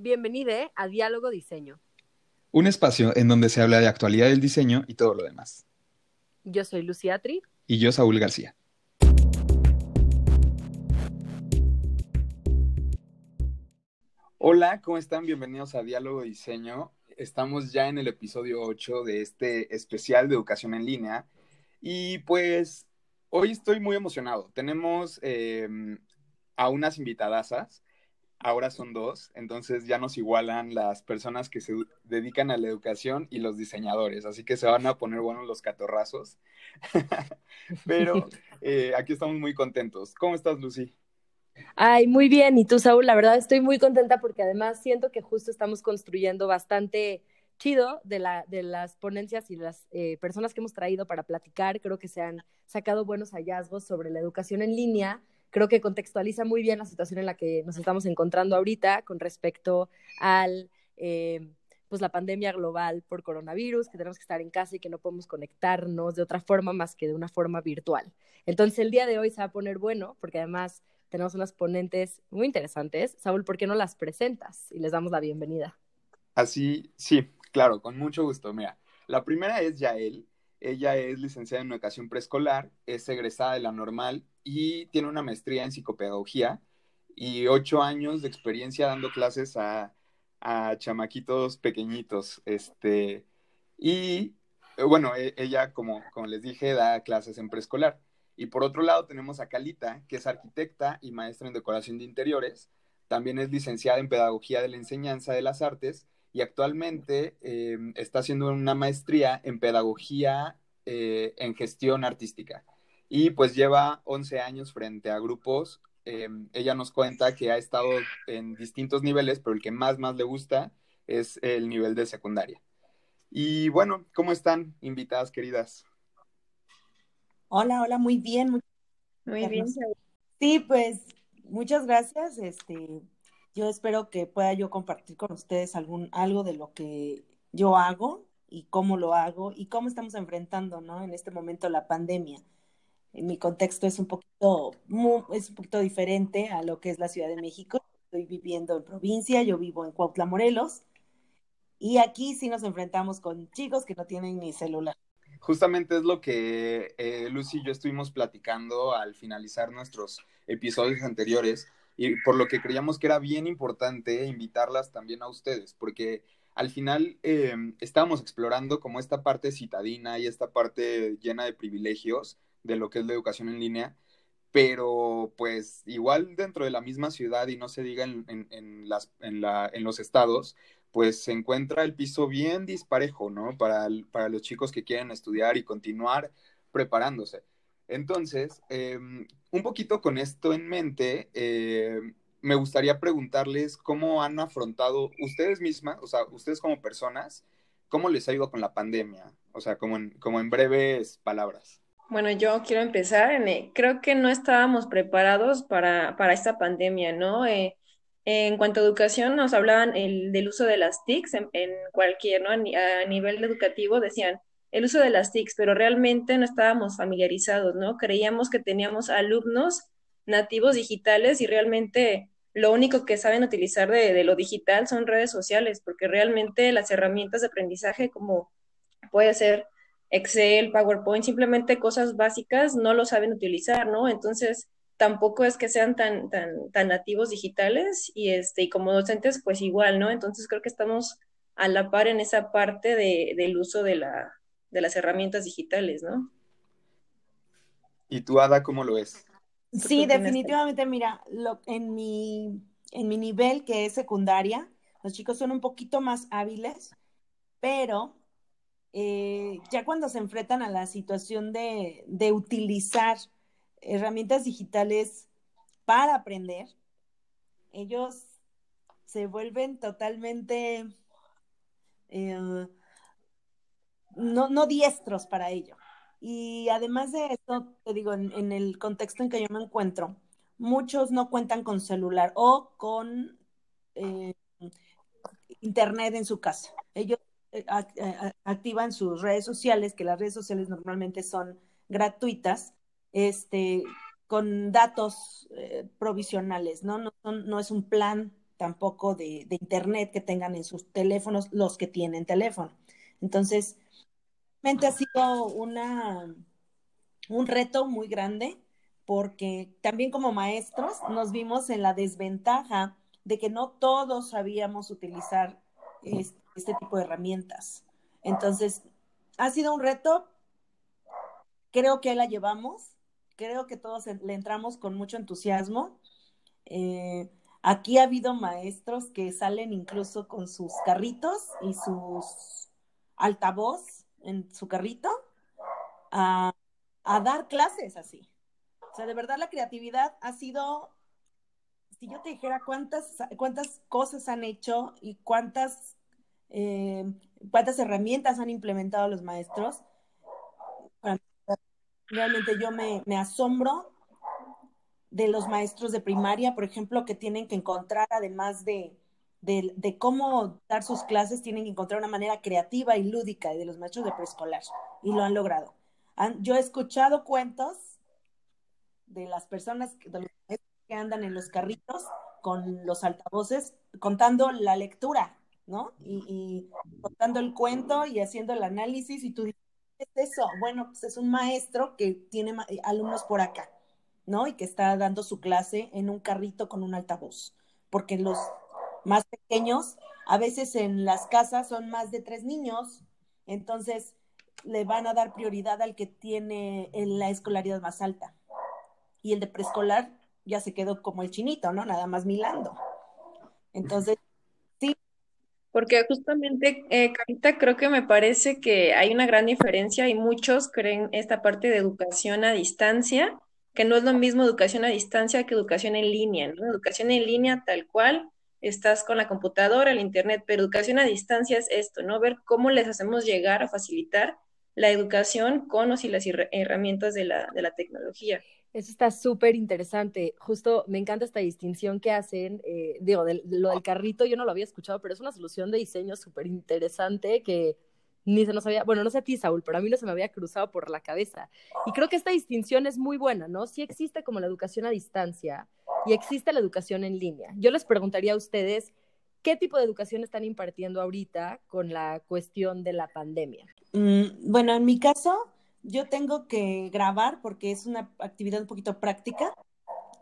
Bienvenido a Diálogo Diseño. Un espacio en donde se habla de actualidad del diseño y todo lo demás. Yo soy Lucía Tri. Y yo, Saúl García. Hola, ¿cómo están? Bienvenidos a Diálogo Diseño. Estamos ya en el episodio 8 de este especial de educación en línea. Y pues hoy estoy muy emocionado. Tenemos em, a unas invitadasas ahora son dos, entonces ya nos igualan las personas que se dedican a la educación y los diseñadores, así que se van a poner buenos los catorrazos. Pero eh, aquí estamos muy contentos. ¿Cómo estás, Lucy? Ay, muy bien. ¿Y tú, Saúl? La verdad estoy muy contenta porque además siento que justo estamos construyendo bastante chido de, la, de las ponencias y las eh, personas que hemos traído para platicar. Creo que se han sacado buenos hallazgos sobre la educación en línea creo que contextualiza muy bien la situación en la que nos estamos encontrando ahorita con respecto al... Eh, pues la pandemia global por coronavirus, que tenemos que estar en casa y que no podemos conectarnos de otra forma más que de una forma virtual. Entonces el día de hoy se va a poner bueno, porque además tenemos unas ponentes muy interesantes. Saúl, ¿por qué no las presentas? Y les damos la bienvenida. Así, sí, claro, con mucho gusto. Mira, la primera es Yael. Ella es licenciada en educación preescolar, es egresada de la normal y tiene una maestría en psicopedagogía y ocho años de experiencia dando clases a, chamaquitos pequeñitos. Este, y bueno, e, ella, como, como les dije, da clases en preescolar. Y por otro lado tenemos a Calita, que es arquitecta y maestra en decoración de interiores. También es licenciada en pedagogía de la enseñanza de las artes y actualmente em, está haciendo una maestría en pedagogía eh, en gestión artística. Y pues lleva 11 años frente a grupos. Em, ella nos cuenta que ha estado en distintos niveles, pero el que más, más le gusta es el nivel de secundaria. Y bueno, ¿cómo están, invitadas queridas? Hola, hola, muy bien. Muy, bien. Sí, pues muchas gracias. Este, yo espero que pueda yo compartir con ustedes algún, algo de lo que yo hago y cómo lo hago y cómo estamos enfrentando, ¿no? En este momento la pandemia. Mi contexto es un poquito, es un poquito diferente a lo que es la Ciudad de México. Estoy viviendo en provincia, yo vivo en Cuautla, Morelos, y aquí sí nos enfrentamos con chicos que no tienen ni celular. Justamente es lo que eh, Lucy y yo estuvimos platicando al finalizar nuestros episodios anteriores, y por lo que creíamos que era bien importante invitarlas también a ustedes, porque al final eh, estábamos explorando como esta parte citadina y esta parte llena de privilegios de lo que es la educación en línea, pero pues igual dentro de la misma ciudad y no se diga en, las, en, la, en los estados, pues se encuentra el piso bien disparejo, ¿no? Para, para los chicos que quieren estudiar y continuar preparándose. Entonces, em, un poquito con esto en mente, em, me gustaría preguntarles cómo han afrontado ustedes mismas, o sea, ustedes como personas, cómo les ha ido con la pandemia, o sea, como en, como en breves palabras. Bueno, yo quiero empezar. Creo que no estábamos preparados para, para esta pandemia, ¿no? Eh, en cuanto a educación, nos hablaban el, del uso de las TICs en, cualquier, ¿no? a nivel educativo decían, el uso de las TICs, pero realmente no estábamos familiarizados, ¿no? Creíamos que teníamos alumnos nativos digitales y realmente lo único que saben utilizar de, lo digital son redes sociales, porque realmente las herramientas de aprendizaje como puede ser Excel, PowerPoint, simplemente cosas básicas no lo saben utilizar, ¿no? Entonces, tampoco es que sean tan, tan, tan nativos digitales y, este, y como docentes, pues igual, ¿no? Entonces, creo que estamos a la par en esa parte de, del uso de la, de las herramientas digitales, ¿no? ¿Y tú, Ada, cómo lo ves? Sí, definitivamente, mira, en, mi, en mi nivel, que es secundaria, los chicos son un poquito más hábiles, pero eh, ya cuando se enfrentan a la situación de, de utilizar herramientas digitales para aprender, ellos se vuelven totalmente eh, no, no diestros para ello. Y además de eso, te digo, en, el contexto en que yo me encuentro, muchos no cuentan con celular o con eh, internet en su casa. Ellos activan sus redes sociales, que las redes sociales normalmente son gratuitas, este, con datos provisionales, ¿no? No, no es un plan tampoco de, de, internet que tengan en sus teléfonos los que tienen teléfono. Entonces, realmente ha sido una, un reto muy grande porque también como maestros nos vimos en la desventaja de que no todos sabíamos utilizar este, este tipo de herramientas. Entonces, ha sido un reto, creo que la llevamos, creo que todos le entramos con mucho entusiasmo. Eh, aquí ha habido maestros que salen incluso con sus carritos y sus altavoz en su carrito a, a dar clases así. O sea, de verdad la creatividad ha sido, si yo te dijera cuántas, cuántas cosas han hecho y cuántas eh, cuántas herramientas han implementado los maestros. Realmente yo me, asombro de los maestros de primaria, por ejemplo, que tienen que encontrar, además de, de, cómo dar sus clases, tienen que encontrar una manera creativa y lúdica, de los maestros de preescolar, y lo han logrado. yo he escuchado cuentos de las personas, que andan en los carritos con los altavoces, contando la lectura ¿no? Y, contando el cuento y haciendo el análisis y tú dices, ¿qué es eso? Bueno, pues es un maestro que tiene alumnos por acá, ¿no? Y que está dando su clase en un carrito con un altavoz, porque los más pequeños, a veces en las casas son más de tres niños, entonces le van a dar prioridad al que tiene la escolaridad más alta. Y el de preescolar ya se quedó como el chinito, ¿no? Nada más milando. Entonces, porque justamente, eh, Carita, creo que me parece que hay una gran diferencia y muchos creen esta parte de educación a distancia, que no es lo mismo educación a distancia que educación en línea, ¿no? Educación en línea tal cual, estás con la computadora, el internet, pero educación a distancia es esto, ¿no? Ver cómo les hacemos llegar a facilitar la educación con o sin las herramientas de la, de la tecnología. Eso está súper interesante. Justo me encanta esta distinción que hacen. Eh, digo, lo del carrito yo no lo había escuchado, pero es una solución de diseño súper interesante que ni se nos había, bueno, no sé a ti, Saúl, pero a mí no se me había cruzado por la cabeza. Y creo que esta distinción es muy buena, ¿no? Sí existe como la educación a distancia y existe la educación en línea. Yo les preguntaría a ustedes, ¿qué tipo de educación están impartiendo ahorita con la cuestión de la pandemia? Mm, bueno, en mi caso, yo tengo que grabar porque es una actividad un poquito práctica.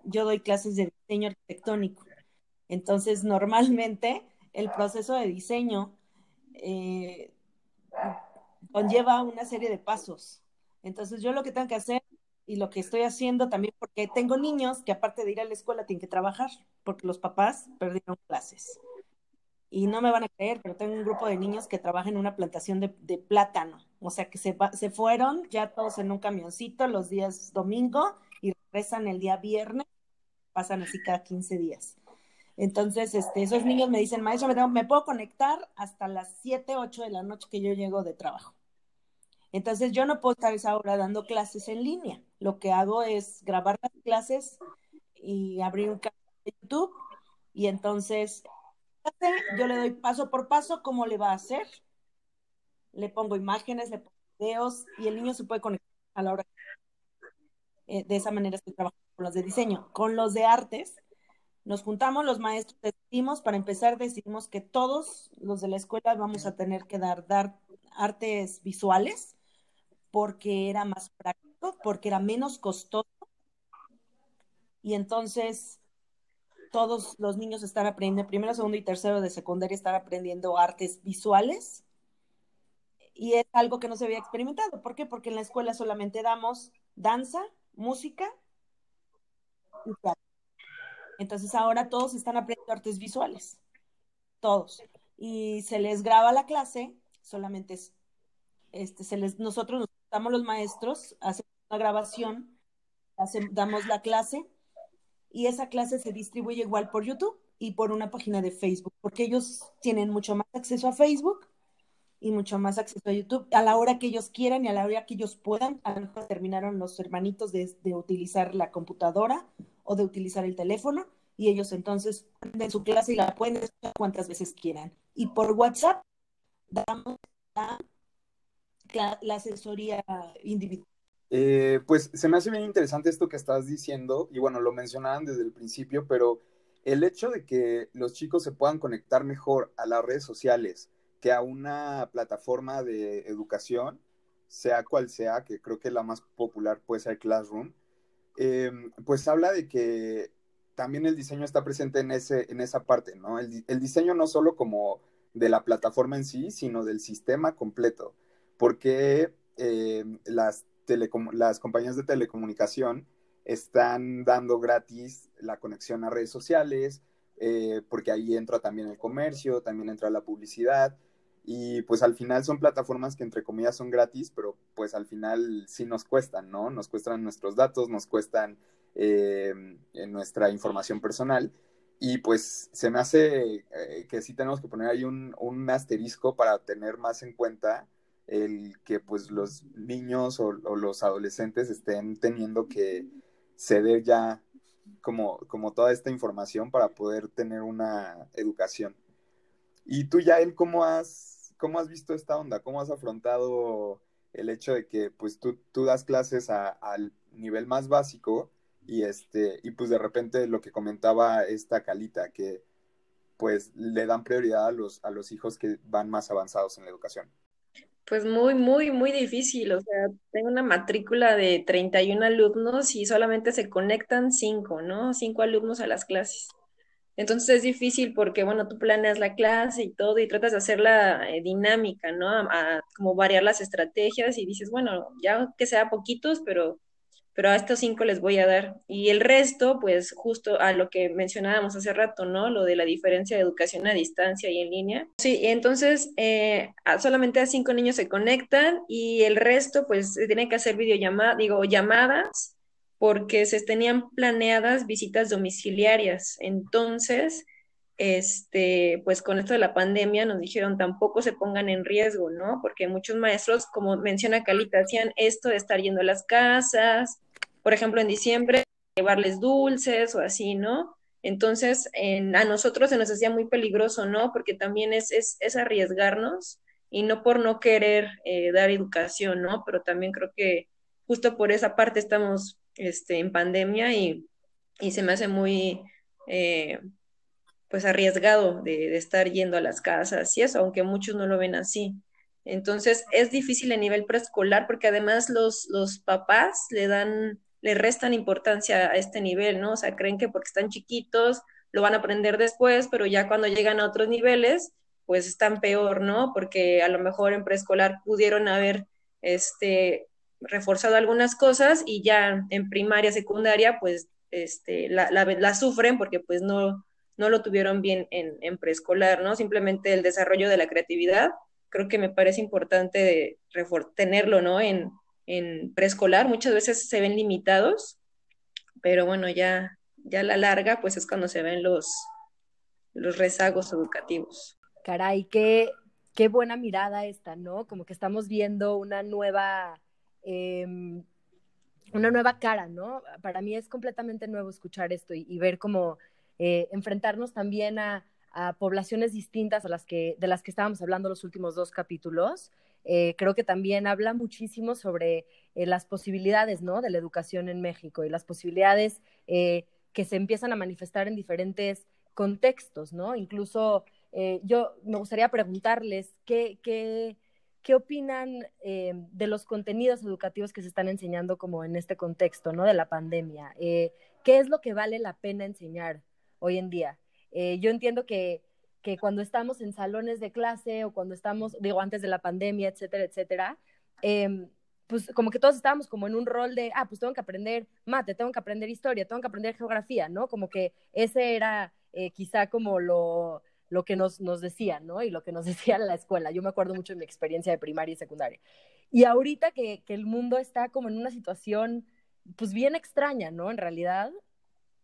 Yo doy clases de diseño arquitectónico. Entonces, normalmente el proceso de diseño eh, conlleva una serie de pasos. Entonces, yo lo que tengo que hacer y lo que estoy haciendo también, porque tengo niños que aparte de ir a la escuela tienen que trabajar, porque los papás perdieron clases y no me van a creer, pero tengo un grupo de niños que trabajan en una plantación de, plátano. O sea, que se, se fueron ya todos en un camioncito los días domingo y regresan el día viernes, pasan así cada 15 días. Entonces, este, esos niños me dicen, maestro, me, me puedo conectar hasta las 7, 8 de la noche que yo llego de trabajo. Entonces, yo no puedo estar esa hora dando clases en línea. Lo que hago es grabar las clases y abrir un canal de YouTube y entonces yo le doy paso por paso cómo le va a hacer. Le pongo imágenes, le pongo videos y el niño se puede conectar a la hora. Eh, de esa manera estoy trabajando con los de diseño. Con los de artes, nos juntamos los maestros, decidimos, para empezar, decidimos que todos los de la escuela vamos a tener que dar, dar artes visuales porque era más práctico, porque era menos costoso. Y entonces todos los niños están aprendiendo, primero, segundo y tercero de secundaria están aprendiendo artes visuales. Y es algo que no se había experimentado. ¿Por qué? Porque en la escuela solamente damos danza, música y. Entonces ahora todos están aprendiendo artes visuales. Todos. Y se les graba la clase, solamente es, este, se les, nosotros nos damos los maestros, hacemos una grabación, damos la clase y esa clase se distribuye igual por YouTube y por una página de Facebook, porque ellos tienen mucho más acceso a Facebook y mucho más acceso a YouTube a la hora que ellos quieran y a la hora que ellos puedan. A lo mejor terminaron los hermanitos de, utilizar la computadora o de utilizar el teléfono y ellos entonces de su clase y la pueden escuchar cuantas veces quieran. Y por WhatsApp damos la asesoría individual. Eh, pues se me hace bien interesante esto que estás diciendo y bueno, lo mencionaban desde el principio, pero el hecho de que los chicos se puedan conectar mejor a las redes sociales que a una plataforma de educación, sea cual sea, que creo que la más popular puede ser Classroom, eh, pues habla de que también el diseño está presente en, ese, en esa parte, ¿no? El, diseño no solo como de la plataforma en sí, sino del sistema completo, porque eh, las, las compañías de telecomunicación están dando gratis la conexión a redes sociales, eh, porque ahí entra también el comercio, también entra la publicidad, y pues al final son plataformas que entre comillas son gratis, pero pues al final sí nos cuestan, ¿no? Nos cuestan nuestros datos, nos cuestan eh, nuestra información personal. Y pues se me hace eh, que sí tenemos que poner ahí un, un, asterisco para tener más en cuenta el que pues los niños o, los adolescentes estén teniendo que ceder ya como, como toda esta información para poder tener una educación. Y tú, ya él ¿cómo has, cómo has visto esta onda? ¿Cómo has afrontado el hecho de que pues tú, tú das clases al nivel más básico y este, y pues de repente lo que comentaba esta Calita, que pues le dan prioridad a los, a los hijos que van más avanzados en la educación? Pues muy, muy, muy difícil. O sea, tengo una matrícula de 31 alumnos y solamente se conectan 5, ¿no? 5 alumnos a las clases. Entonces es difícil porque, bueno, tú planeas la clase y todo y tratas de hacerla eh, dinámica, ¿no? A, como variar las estrategias y dices, bueno, ya que sea poquitos, pero pero a estos cinco les voy a dar. Y el resto, pues justo a lo que mencionábamos hace rato, ¿no? Lo de la diferencia de educación a distancia y en línea. Sí, entonces eh, solamente a cinco niños se conectan y el resto, pues se tiene que hacer videollamadas, digo, llamadas, porque se tenían planeadas visitas domiciliarias. Entonces, este, pues con esto de la pandemia nos dijeron tampoco se pongan en riesgo, ¿no? Porque muchos maestros, como menciona Calita, hacían esto de estar yendo a las casas, por ejemplo, en diciembre, llevarles dulces o así, ¿no? Entonces, a nosotros se nos hacía muy peligroso, ¿no? Porque también es, es, arriesgarnos y no por no querer eh, dar educación, ¿no? Pero también creo que justo por esa parte estamos este, en pandemia y, se me hace muy, eh, pues, arriesgado de, de, estar yendo a las casas y eso, aunque muchos no lo ven así. Entonces, es difícil a nivel preescolar porque además los, los papás le dan le restan importancia a este nivel, ¿no? O sea, creen que porque están chiquitos lo van a aprender después, pero ya cuando llegan a otros niveles, pues están peor, ¿no? Porque a lo mejor en preescolar pudieron haber este, reforzado algunas cosas y ya en primaria, secundaria, pues este, la, la, sufren porque pues no, no lo tuvieron bien en, en, preescolar, ¿no? Simplemente el desarrollo de la creatividad, creo que me parece importante tenerlo, ¿no? En, en preescolar, muchas veces se ven limitados, pero bueno, ya, ya a la larga, pues es cuando se ven los, los rezagos educativos. Caray, qué, qué buena mirada esta, ¿no? Como que estamos viendo una nueva, em, una nueva cara, ¿no? Para mí es completamente nuevo escuchar esto y, ver cómo eh, enfrentarnos también a, a, poblaciones distintas a las que, de las que estábamos hablando los últimos dos capítulos. Eh, creo que también habla muchísimo sobre eh, las posibilidades ¿no? de la educación en México y las posibilidades eh, que se empiezan a manifestar en diferentes contextos, ¿no? Incluso yo me gustaría preguntarles qué, qué, qué opinan de los contenidos educativos que se están enseñando como en este contexto, ¿no? De la pandemia. ¿Qué es lo que vale la pena enseñar hoy en día? yo entiendo que que cuando estamos en salones de clase o cuando estamos, digo, antes de la pandemia, etcétera, etcétera, em, pues como que todos estábamos como en un rol de, ah, pues tengo que aprender mate, tengo que aprender historia, tengo que aprender geografía, ¿no? Como que ese era eh, quizá como lo, lo que nos, nos decían, ¿no? Y lo que nos decía la escuela. Yo me acuerdo mucho de mi experiencia de primaria y secundaria. Y ahorita que, que el mundo está como en una situación, pues bien extraña, ¿no? En realidad,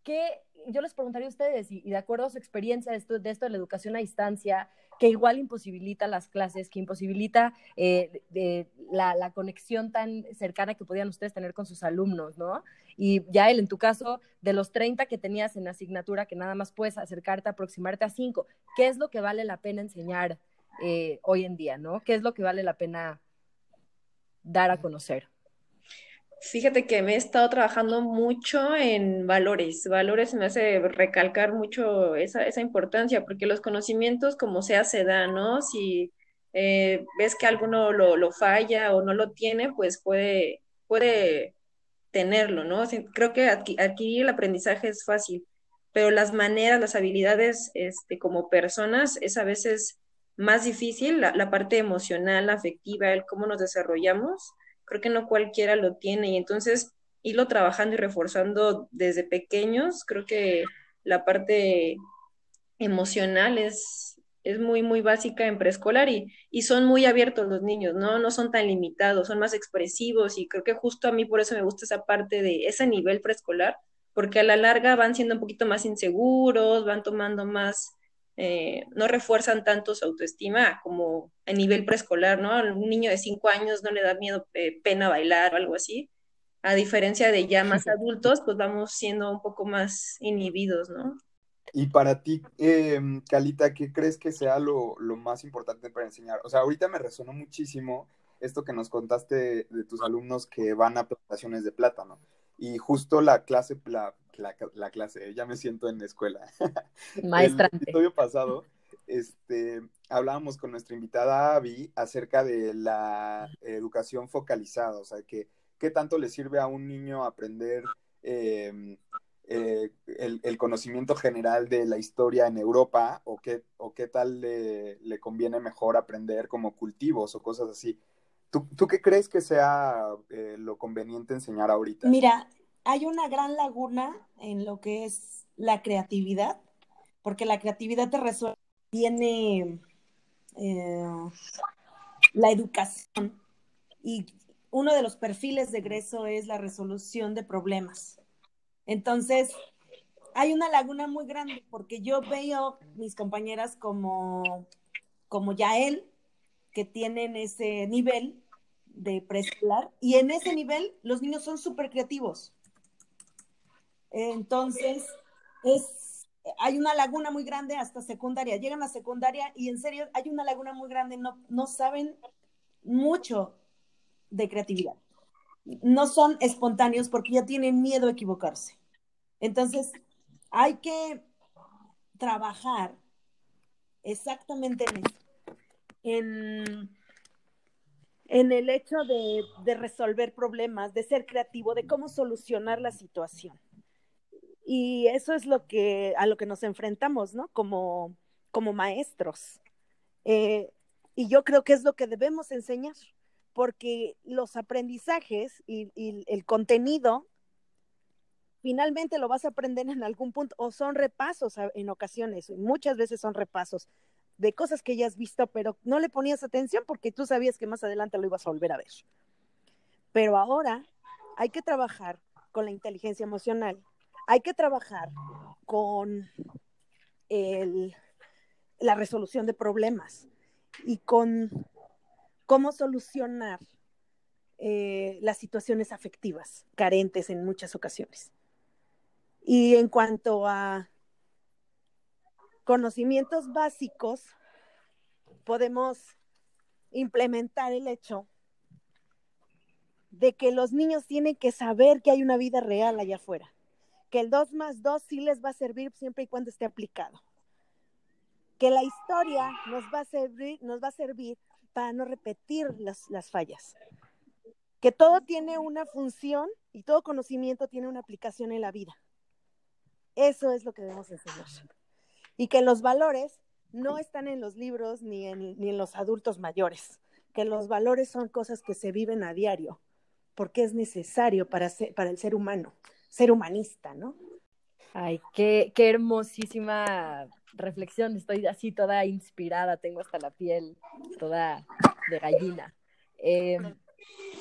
¿qué, yo les preguntaría a ustedes, y, de acuerdo a su experiencia de esto, de la educación a distancia, que igual imposibilita las clases, que imposibilita eh, la, conexión tan cercana que podían ustedes tener con sus alumnos, ¿no? Y ya él, en tu caso, de los 30 que tenías en asignatura, que nada más puedes acercarte, aproximarte a 5, ¿qué es lo que vale la pena enseñar eh, hoy en día, ¿no? ¿Qué es lo que vale la pena dar a conocer? Fíjate que me he estado trabajando mucho en valores. Valores me hace recalcar mucho esa, esa importancia, porque los conocimientos como sea se dan, ¿no? Si eh, ves que alguno lo, lo, falla o no lo tiene, pues puede, puede tenerlo, ¿no? Creo que adquirir el aprendizaje es fácil, pero las maneras, las habilidades este, como personas es a veces más difícil, la, la parte emocional, afectiva, el cómo nos desarrollamos creo que no cualquiera lo tiene y entonces irlo trabajando y reforzando desde pequeños, creo que la parte emocional es, es muy, muy básica en preescolar y, y son muy abiertos los niños, ¿no? No son tan limitados, son más expresivos y creo que justo a mí por eso me gusta esa parte de ese nivel preescolar, porque a la larga van siendo un poquito más inseguros, van tomando más eh, no refuerzan tanto su autoestima como a nivel preescolar, ¿no? A un niño de cinco años no le da miedo, eh, pena bailar o algo así. A diferencia de ya más adultos, pues vamos siendo un poco más inhibidos, ¿no? Y para ti, eh, Calita, ¿qué crees que sea lo, lo, más importante para enseñar? O sea, ahorita me resonó muchísimo esto que nos contaste de, de tus alumnos que van a plantaciones de plátano. Y justo la clase, la la, la clase, ya me siento en la escuela. Maestra. El episodio pasado, este, hablábamos con nuestra invitada Abby acerca de la educación focalizada, o sea, que qué tanto le sirve a un niño aprender eh, eh, el, el, conocimiento general de la historia en Europa o qué, o qué tal le, le conviene mejor aprender como cultivos o cosas así. ¿Tú, ¿Tú, qué crees que sea eh, lo conveniente enseñar ahorita? Mira, hay una gran laguna en lo que es la creatividad, porque la creatividad te resuelve, tiene eh, la educación y uno de los perfiles de egreso es la resolución de problemas. Entonces, hay una laguna muy grande porque yo veo mis compañeras como, como Yael, que tienen ese nivel de preescolar, y en ese nivel los niños son súper creativos. Entonces, es, hay una laguna muy grande hasta secundaria. Llegan a secundaria y en serio hay una laguna muy grande, no, no saben mucho de creatividad. No son espontáneos porque ya tienen miedo a equivocarse. Entonces, hay que trabajar exactamente en en, en el hecho de, de resolver problemas, de ser creativo, de cómo solucionar la situación. Y eso es lo que, a lo que nos enfrentamos, ¿no? Como, como maestros. Eh, y yo creo que es lo que debemos enseñar, porque los aprendizajes y, y, el contenido finalmente lo vas a aprender en algún punto, o son repasos en ocasiones, muchas veces son repasos de cosas que ya has visto, pero no le ponías atención porque tú sabías que más adelante lo ibas a volver a ver. Pero ahora hay que trabajar con la inteligencia emocional, hay que trabajar con el, la resolución de problemas y con cómo solucionar eh, las situaciones afectivas carentes en muchas ocasiones. Y en cuanto a conocimientos básicos, podemos implementar el hecho de que los niños tienen que saber que hay una vida real allá afuera que el 2 más 2 sí les va a servir siempre y cuando esté aplicado. Que la historia nos va a servir, nos va a servir para no repetir las, las fallas. Que todo tiene una función y todo conocimiento tiene una aplicación en la vida. Eso es lo que debemos enseñar. Y que los valores no están en los libros ni en, ni en los adultos mayores. Que los valores son cosas que se viven a diario, porque es necesario para, ser, para el ser humano ser humanista, ¿no? Ay, qué, qué hermosísima reflexión. Estoy así toda inspirada, tengo hasta la piel toda de gallina. Eh,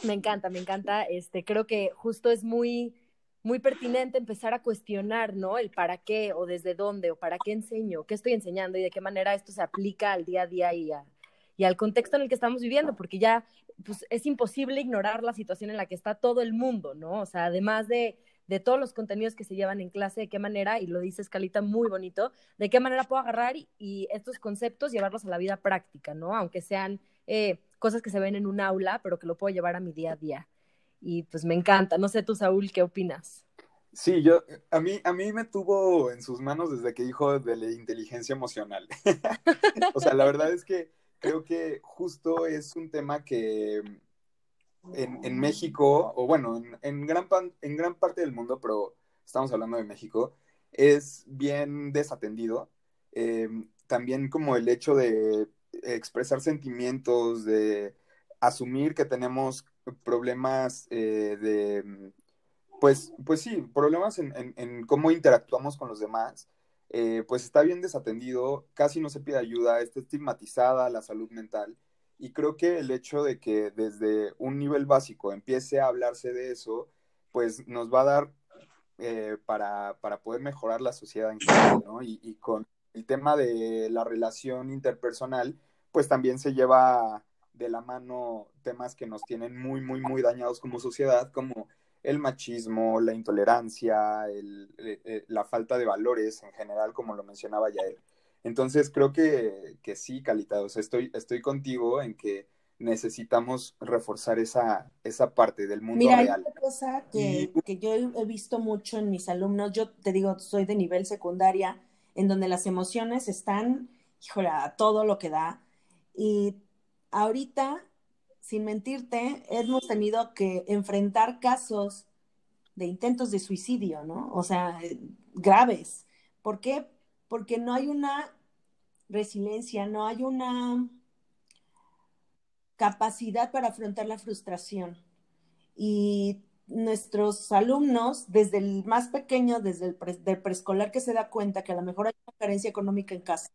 me encanta, me encanta. Este, creo que justo es muy, muy pertinente empezar a cuestionar, ¿no? El para qué o desde dónde o para qué enseño, qué estoy enseñando y de qué manera esto se aplica al día a día y, a, y al contexto en el que estamos viviendo, porque ya pues, es imposible ignorar la situación en la que está todo el mundo, ¿no? O sea, además de de todos los contenidos que se llevan en clase, de qué manera, y lo dice Escalita muy bonito, de qué manera puedo agarrar y, estos conceptos llevarlos a la vida práctica, ¿no? Aunque sean eh, cosas que se ven en un aula, pero que lo puedo llevar a mi día a día. Y pues me encanta. No sé tú, Saúl, ¿qué opinas? Sí, yo, a mí, a mí me tuvo en sus manos desde que dijo de la inteligencia emocional. o sea, la verdad es que creo que justo es un tema que en, México, o bueno, en, gran en gran parte del mundo, pero estamos hablando de México, es bien desatendido. Eh, también como el hecho de expresar sentimientos, de asumir que tenemos problemas eh, de pues, pues sí, problemas en, cómo interactuamos con los demás, eh, pues está bien desatendido, casi no se pide ayuda, está estigmatizada la salud mental. Y creo que el hecho de que desde un nivel básico empiece a hablarse de eso, pues nos va a dar eh, para, poder mejorar la sociedad en general. Y, y, con el tema de la relación interpersonal, pues también se lleva de la mano temas que nos tienen muy, muy, muy dañados como sociedad, como el machismo, la intolerancia, el, eh, eh, la falta de valores en general, como lo mencionaba ya él. Entonces creo que, que sí, Calita, o sea, estoy, estoy contigo en que necesitamos reforzar esa, esa parte del mundo Mira, real. Hay una cosa que, que, yo he visto mucho en mis alumnos, yo te digo, soy de nivel secundaria, en donde las emociones están, híjole, a todo lo que da. Y ahorita sin mentirte, hemos tenido que enfrentar casos de intentos de suicidio, ¿no? O sea, graves. ¿Por qué? Porque no hay una resiliencia, no hay una capacidad para afrontar la frustración. Y nuestros alumnos, desde el más pequeño, desde el preescolar, que se da cuenta que a lo mejor hay una carencia económica en casa,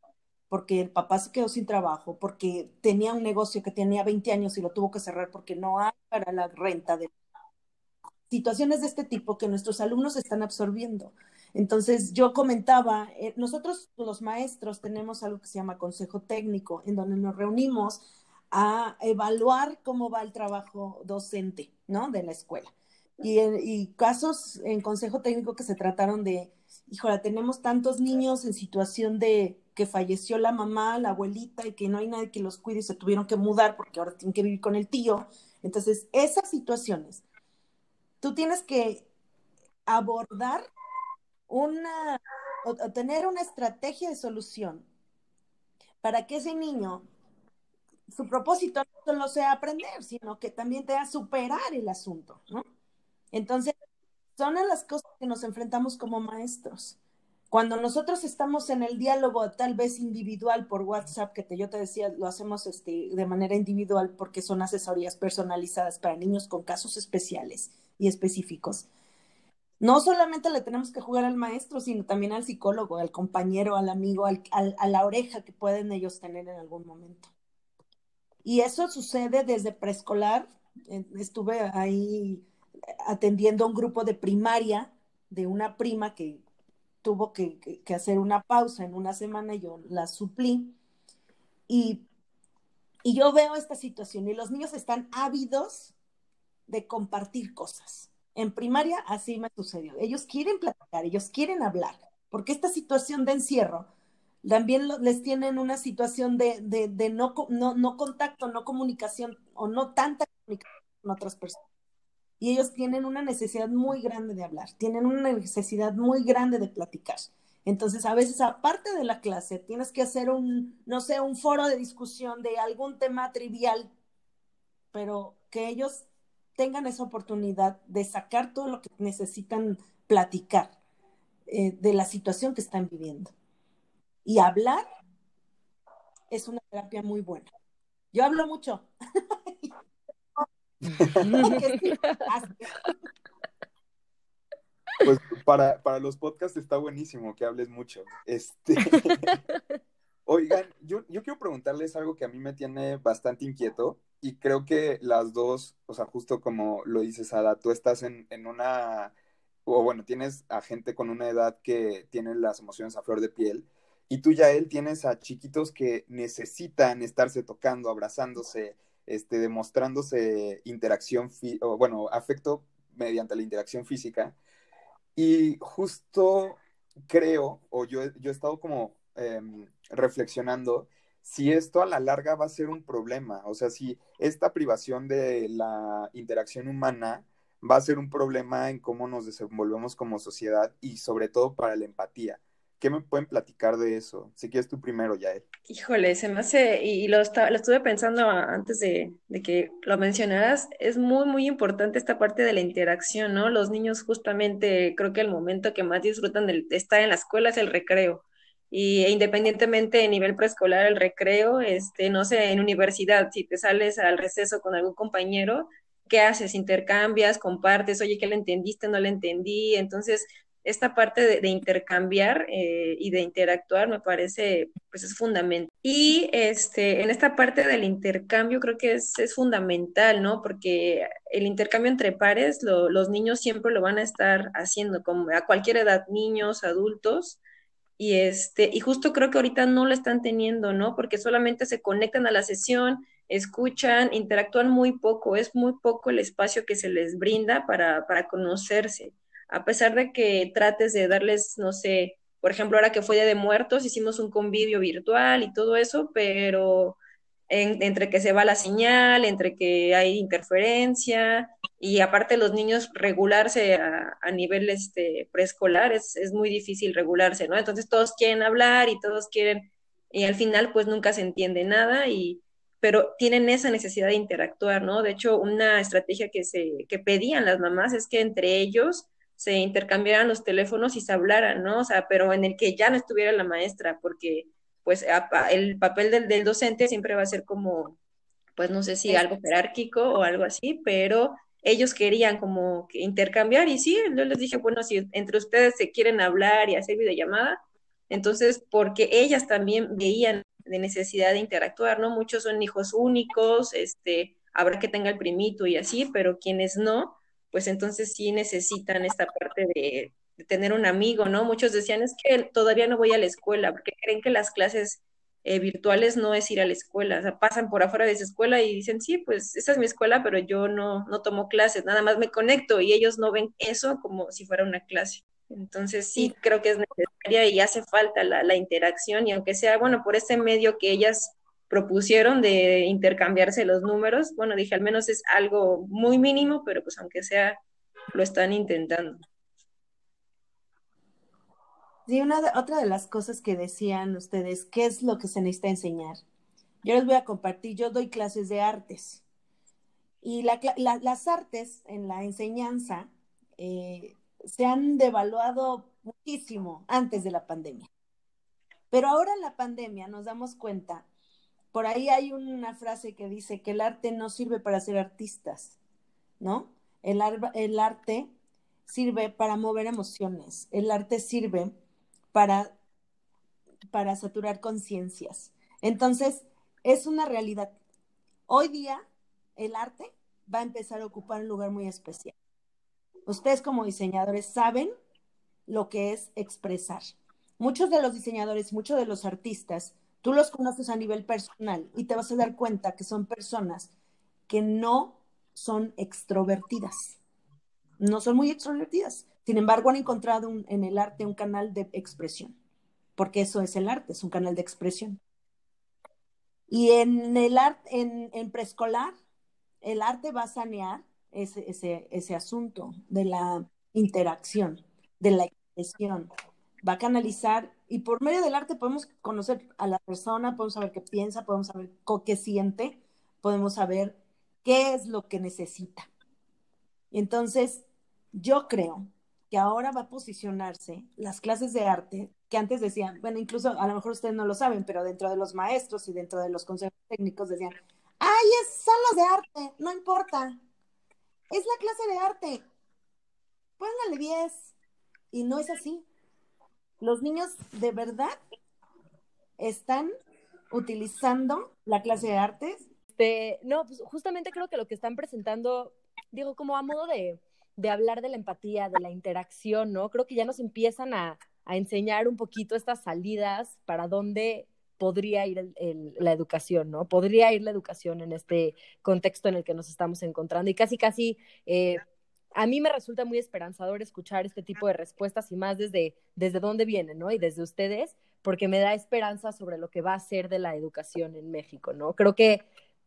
porque el papá se quedó sin trabajo, porque tenía un negocio que tenía 20 años y lo tuvo que cerrar porque no hay para la renta de situaciones de este tipo que nuestros alumnos están absorbiendo. Entonces, yo comentaba, eh, nosotros los maestros tenemos algo que se llama consejo técnico, en donde nos reunimos a evaluar cómo va el trabajo docente, ¿no? De la escuela. Y, y casos en consejo técnico que se trataron de, híjole, tenemos tantos niños en situación de que falleció la mamá, la abuelita y que no hay nadie que los cuide y se tuvieron que mudar porque ahora tienen que vivir con el tío. Entonces, esas situaciones, tú tienes que abordar una, o, tener una estrategia de solución para que ese niño, su propósito no solo sea aprender, sino que también te a superar el asunto. Entonces, son las cosas que nos enfrentamos como maestros. Cuando nosotros estamos en el diálogo tal vez individual por WhatsApp, que te, yo te decía, lo hacemos este, de manera individual porque son asesorías personalizadas para niños con casos especiales y específicos. No solamente le tenemos que jugar al maestro, sino también al psicólogo, al compañero, al amigo, al, a la oreja que pueden ellos tener en algún momento. Y eso sucede desde preescolar. Estuve ahí atendiendo a un grupo de primaria de una prima que tuvo que, hacer una pausa en una semana yo la suplí. Y, yo veo esta situación y los niños están ávidos de compartir cosas. En primaria así me sucedió. Ellos quieren platicar, ellos quieren hablar, porque esta situación de encierro también les tienen una situación de, no, no contacto, no comunicación o no tanta comunicación con otras personas y ellos tienen una necesidad muy grande de hablar, tienen una necesidad muy grande de platicar. Entonces, a veces, aparte de la clase, tienes que hacer un, no sé, un foro de discusión de algún tema trivial, pero que ellos tengan esa oportunidad de sacar todo lo que necesitan platicar eh, de la situación que están viviendo. Y hablar es una terapia muy buena. Yo hablo mucho. Pues para, para los podcasts está buenísimo que hables mucho. Este, oigan, yo, yo quiero preguntarles algo que a mí me tiene bastante inquieto y creo que las dos, o sea, justo como lo dices, Ada, tú estás en, en una, o bueno, tienes a gente con una edad que tiene las emociones a flor de piel y tú ya él tienes a chiquitos que necesitan estarse tocando, abrazándose, este, demostrándose interacción, o, bueno, afecto mediante la interacción física. Y justo creo, o yo, yo he estado como em, reflexionando, si esto a la larga va a ser un problema, o sea, si esta privación de la interacción humana va a ser un problema en cómo nos desenvolvemos como sociedad y sobre todo para la empatía. ¿Qué me pueden platicar de eso? Si quieres tú primero, Yael. Híjole, se me hace, y lo, lo estuve pensando antes de, de, que lo mencionaras, es muy, muy importante esta parte de la interacción, ¿no? Los niños justamente, creo que el momento que más disfrutan de estar en la escuela es el recreo. Y e independientemente de nivel preescolar, el recreo, este, no sé, en universidad, si te sales al receso con algún compañero, ¿qué haces? Intercambias, compartes, oye, ¿qué le entendiste? No le entendí. Entonces, esta parte de, intercambiar eh, y de interactuar me parece, pues es fundamental. Y este, en esta parte del intercambio creo que es, es fundamental, ¿no? Porque el intercambio entre pares, lo, los niños siempre lo van a estar haciendo, como a cualquier edad, niños, adultos. Y, este, y justo creo que ahorita no lo están teniendo, ¿no? Porque solamente se conectan a la sesión, escuchan, interactúan muy poco, es muy poco el espacio que se les brinda para, para conocerse a pesar de que trates de darles, no sé, por ejemplo, ahora que fue Día de Muertos, hicimos un convivio virtual y todo eso, pero entre que se va la señal, entre que hay interferencia y aparte los niños regularse a, nivel este, preescolar es, es, muy difícil regularse, ¿no? Entonces todos quieren hablar y todos quieren, y al final pues nunca se entiende nada y pero tienen esa necesidad de interactuar, ¿no? De hecho, una estrategia que se que pedían las mamás es que entre ellos se intercambiaran los teléfonos y se hablaran, ¿no? O sea, pero en el que ya no estuviera la maestra, porque pues el papel del, del docente siempre va a ser como, pues no sé si algo jerárquico o algo así, pero ellos querían como intercambiar y sí, yo les dije, bueno, si entre ustedes se quieren hablar y hacer videollamada, entonces, porque ellas también veían de necesidad de interactuar, ¿no? Muchos son hijos únicos, este, habrá que tenga el primito y así, pero quienes no, pues entonces sí necesitan esta parte de, tener un amigo, ¿no? Muchos decían, es que todavía no voy a la escuela, porque creen que las clases eh, virtuales no es ir a la escuela, o sea, pasan por afuera de esa escuela y dicen, sí, pues esa es mi escuela, pero yo no, no tomo clases, nada más me conecto y ellos no ven eso como si fuera una clase. Entonces sí, creo que es necesaria y hace falta la, la interacción y aunque sea, bueno, por ese medio que ellas propusieron de intercambiarse los números. Bueno, dije, al menos es algo muy mínimo, pero pues aunque sea, lo están intentando. Sí, una otra de las cosas que decían ustedes, ¿qué es lo que se necesita enseñar? Yo les voy a compartir, yo doy clases de artes y las artes en la enseñanza eh, se han devaluado muchísimo antes de la pandemia. Pero ahora en la pandemia nos damos cuenta por ahí hay una frase que dice que el arte no sirve para ser artistas, ¿no? El, arte sirve para mover emociones, el arte sirve para, para saturar conciencias. Entonces, es una realidad. Hoy día, el arte va a empezar a ocupar un lugar muy especial. Ustedes como diseñadores saben lo que es expresar. Muchos de los diseñadores, muchos de los artistas Tú los conoces a nivel personal y te vas a dar cuenta que son personas que no son extrovertidas. No son muy extrovertidas. Sin embargo, han encontrado en el arte un canal de expresión, porque eso es el arte, es un canal de expresión. Y en el arte, en, preescolar, el arte va a sanear ese, asunto de la interacción, de la expresión. Va a canalizar y por medio del arte podemos conocer a la persona, podemos saber qué piensa, podemos saber qué siente, podemos saber qué es lo que necesita. Entonces, yo creo que ahora va a posicionarse las clases de arte que antes decían, bueno, incluso a lo mejor ustedes no lo saben, pero dentro de los maestros y dentro de los consejos técnicos decían, ay, es, son de arte, no importa, es la clase de arte, póngale 10. Y no es así los niños de verdad están utilizando la clase de artes. Este, no, pues justamente creo que lo que están presentando, digo, como a modo de, hablar de la empatía, de la interacción, ¿no? Creo que ya nos empiezan a, enseñar un poquito estas salidas para dónde podría ir la educación, ¿no? Podría ir la educación en este contexto en el que nos estamos encontrando y casi, casi eh, a mí me resulta muy esperanzador escuchar este tipo de respuestas y más desde, desde dónde vienen, ¿no? Y desde ustedes, porque me da esperanza sobre lo que va a ser de la educación en México, ¿no? Creo que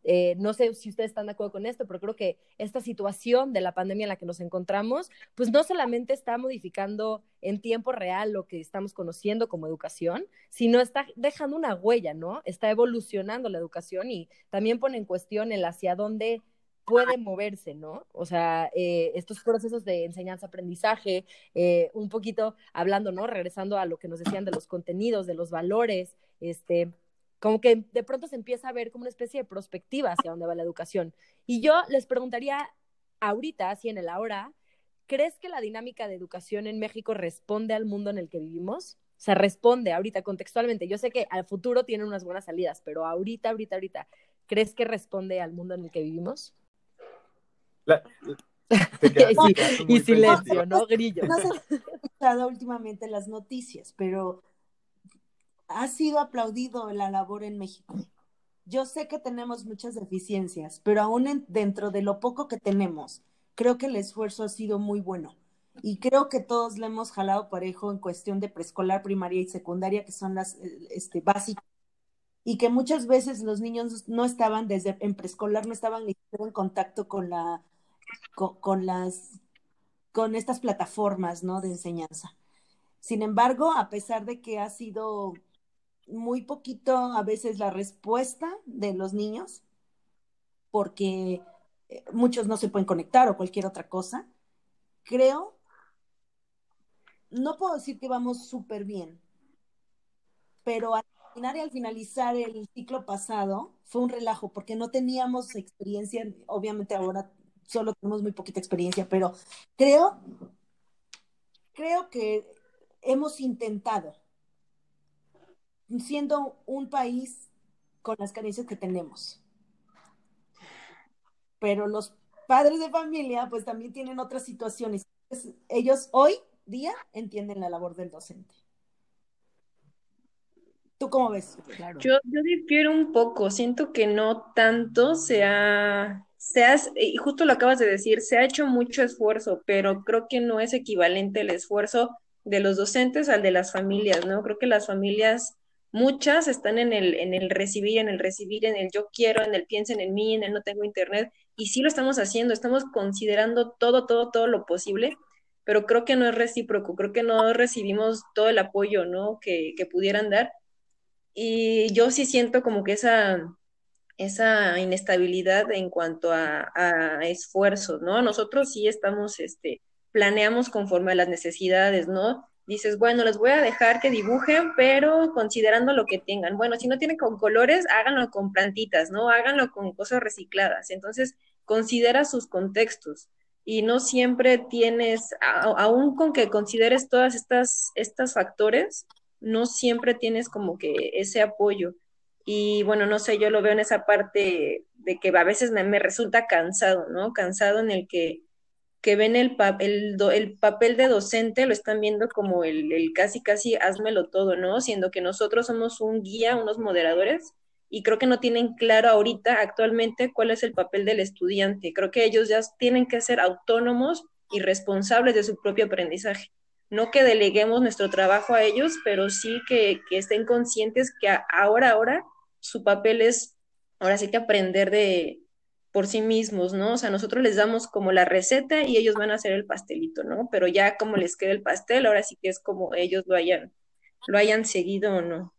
Eh, no sé si ustedes están de acuerdo con esto, pero creo que esta situación de la pandemia en la que nos encontramos, pues no solamente está modificando en tiempo real lo que estamos conociendo como educación, sino está dejando una huella, ¿no? Está evolucionando la educación y también pone en cuestión el hacia dónde puede moverse, ¿no? O sea, eh, estos procesos de enseñanza-aprendizaje, eh, un poquito hablando, ¿no? Regresando a lo que nos decían de los contenidos, de los valores, este, como que de pronto se empieza a ver como una especie de perspectiva hacia dónde va la educación. Y yo les preguntaría ahorita, así en el ahora, ¿crees que la dinámica de educación en México responde al mundo en el que vivimos? O sea, responde ahorita contextualmente. Yo sé que al futuro tiene unas buenas salidas, pero ahorita, ahorita, ahorita, ¿crees que responde al mundo en el que vivimos? y silencio, ¿no? Grillo. No se ha escuchado últimamente las noticias, pero ha sido aplaudido la labor en México. Yo sé que tenemos muchas deficiencias, pero aún dentro de lo poco que tenemos, creo que el esfuerzo ha sido muy bueno. Y creo que todos le hemos jalado parejo en cuestión de preescolar, primaria y secundaria, que son las este, básicas. Y que muchas veces los niños no estaban desde en preescolar, no estaban ni en contacto con la con, las, con estas plataformas, ¿no? De enseñanza. Sin embargo, a pesar de que ha sido muy poquito a veces la respuesta de los niños, porque eh, muchos no se pueden conectar o cualquier otra cosa, creo, no puedo decir que vamos súper bien, pero al final y al finalizar el ciclo pasado fue un relajo porque no teníamos experiencia, obviamente ahora solo tenemos muy poquita experiencia, pero creo, creo que hemos intentado, siendo un país con las carencias que tenemos. Pero los padres de familia, pues también tienen otras situaciones. Ellos hoy día entienden la labor del docente. ¿Tú cómo ves? Yo, yo difiero un poco, siento que no tanto se ha se y justo lo acabas de decir, se ha hecho mucho esfuerzo, pero creo que no es equivalente el esfuerzo de los docentes al de las familias, ¿no? Creo que las familias, muchas están en el, en el recibir, en el recibir, en el yo quiero, en el piensen en mí, en el no tengo internet, y sí lo estamos haciendo, estamos considerando todo, todo, todo lo posible, pero creo que no es recíproco, creo que no recibimos todo el apoyo, ¿no? Que, que pudieran dar. Y yo sí siento como que esa, esa inestabilidad en cuanto a, a esfuerzos, ¿no? Nosotros sí estamos, este, planeamos conforme a las necesidades, ¿no? Dices, bueno, les voy a dejar que dibujen, pero considerando lo que tengan. Bueno, si no tienen con colores, háganlo con plantitas, ¿no? Háganlo con cosas recicladas. Entonces, considera sus contextos y no siempre tienes, aún con que consideres todas estas, estos factores, no siempre tienes como que ese apoyo. Y bueno, no sé, yo lo veo en esa parte de que a veces me, resulta cansado, ¿no? Cansado en el que, que ven el, el, el, papel de docente, lo están viendo como el, el casi, casi házmelo todo, ¿no? Siendo que nosotros somos un guía, unos moderadores, y creo que no tienen claro ahorita, actualmente, cuál es el papel del estudiante. Creo que ellos ya tienen que ser autónomos y responsables de su propio aprendizaje. No que deleguemos nuestro trabajo a ellos, pero sí que, que estén conscientes que ahora, ahora, su papel es ahora sí que aprender de por sí mismos, ¿no? O sea, nosotros les damos como la receta y ellos van a hacer el pastelito, ¿no? Pero ya como les queda el pastel, ahora sí que es como ellos lo hayan, lo hayan seguido o no.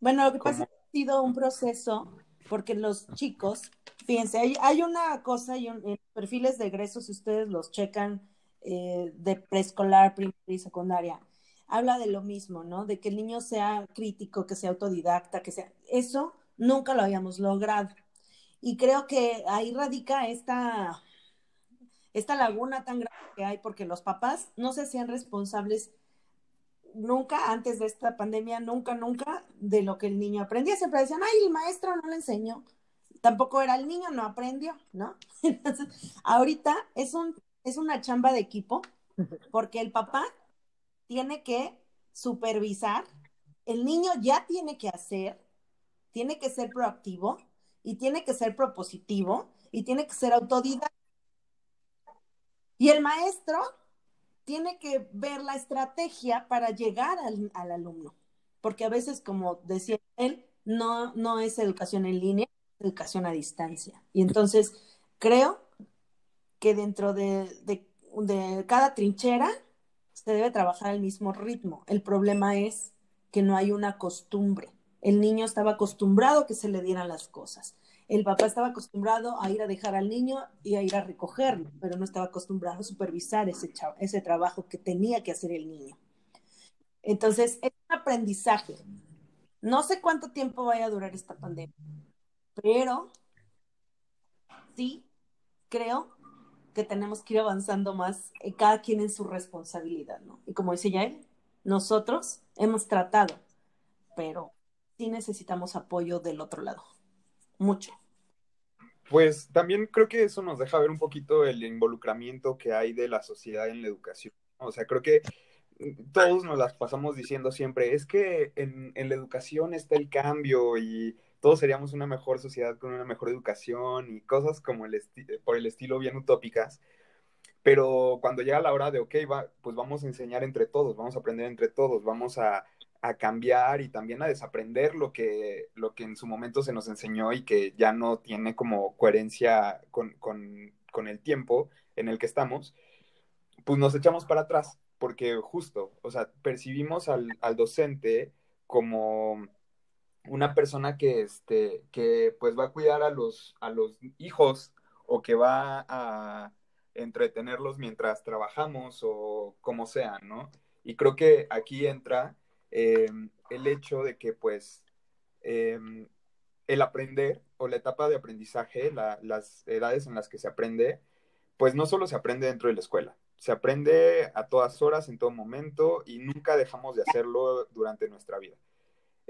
Bueno, lo que pasa es que ha sido un proceso, porque los chicos, fíjense, hay, una cosa, y en perfiles de egreso, si ustedes los checan eh, de preescolar, primaria y secundaria, habla de lo mismo, ¿no? De que el niño sea crítico, que sea autodidacta, que sea... Eso nunca lo habíamos logrado. Y creo que ahí radica esta, esta laguna tan grande que hay, porque los papás no se hacían responsables nunca, antes de esta pandemia, nunca, nunca, de lo que el niño aprendía. Siempre decían, ay, el maestro no le enseñó. Tampoco era el niño, no aprendió, ¿no? Entonces, ahorita es, un, es una chamba de equipo, porque el papá tiene que supervisar, el niño ya tiene que hacer, tiene que ser proactivo y tiene que ser propositivo y tiene que ser autodidacta. Y el maestro tiene que ver la estrategia para llegar al, alumno, porque a veces, como decía él, no, no es educación en línea, educación a distancia. Y entonces creo que dentro de, de cada trinchera se debe trabajar al mismo ritmo. El problema es que no hay una costumbre. El niño estaba acostumbrado a que se le dieran las cosas. El papá estaba acostumbrado a ir a dejar al niño y a ir a recogerlo, pero no estaba acostumbrado a supervisar ese, ese trabajo que tenía que hacer el niño. Entonces, es un aprendizaje. No sé cuánto tiempo vaya a durar esta pandemia, pero sí creo que tenemos que ir avanzando más, eh, cada quien en su responsabilidad, ¿no? Y como dice Yael, nosotros hemos tratado, pero sí necesitamos apoyo del otro lado, mucho. Pues también creo que eso nos deja ver un poquito el involucramiento que hay de la sociedad en la educación. O sea, creo que todos nos las pasamos diciendo siempre, es que en, en la educación está el cambio y todos seríamos una mejor sociedad con una mejor educación y cosas como el por el estilo bien utópicas. Pero cuando llega la hora de, ok, va, pues vamos a enseñar entre todos, vamos a aprender entre todos, vamos a, a, cambiar y también a desaprender lo que, lo que en su momento se nos enseñó y que ya no tiene como coherencia con, con, con el tiempo en el que estamos, pues nos echamos para atrás, porque justo, o sea, percibimos al, al docente como una persona que, este, que pues va a cuidar a los, a los hijos o que va a entretenerlos mientras trabajamos o como sea, ¿no? Y creo que aquí entra em, el hecho de que pues em, el aprender o la etapa de aprendizaje, las edades en las que se aprende, pues no solo se aprende dentro de la escuela, se aprende a todas horas, en todo momento y nunca dejamos de hacerlo durante nuestra vida.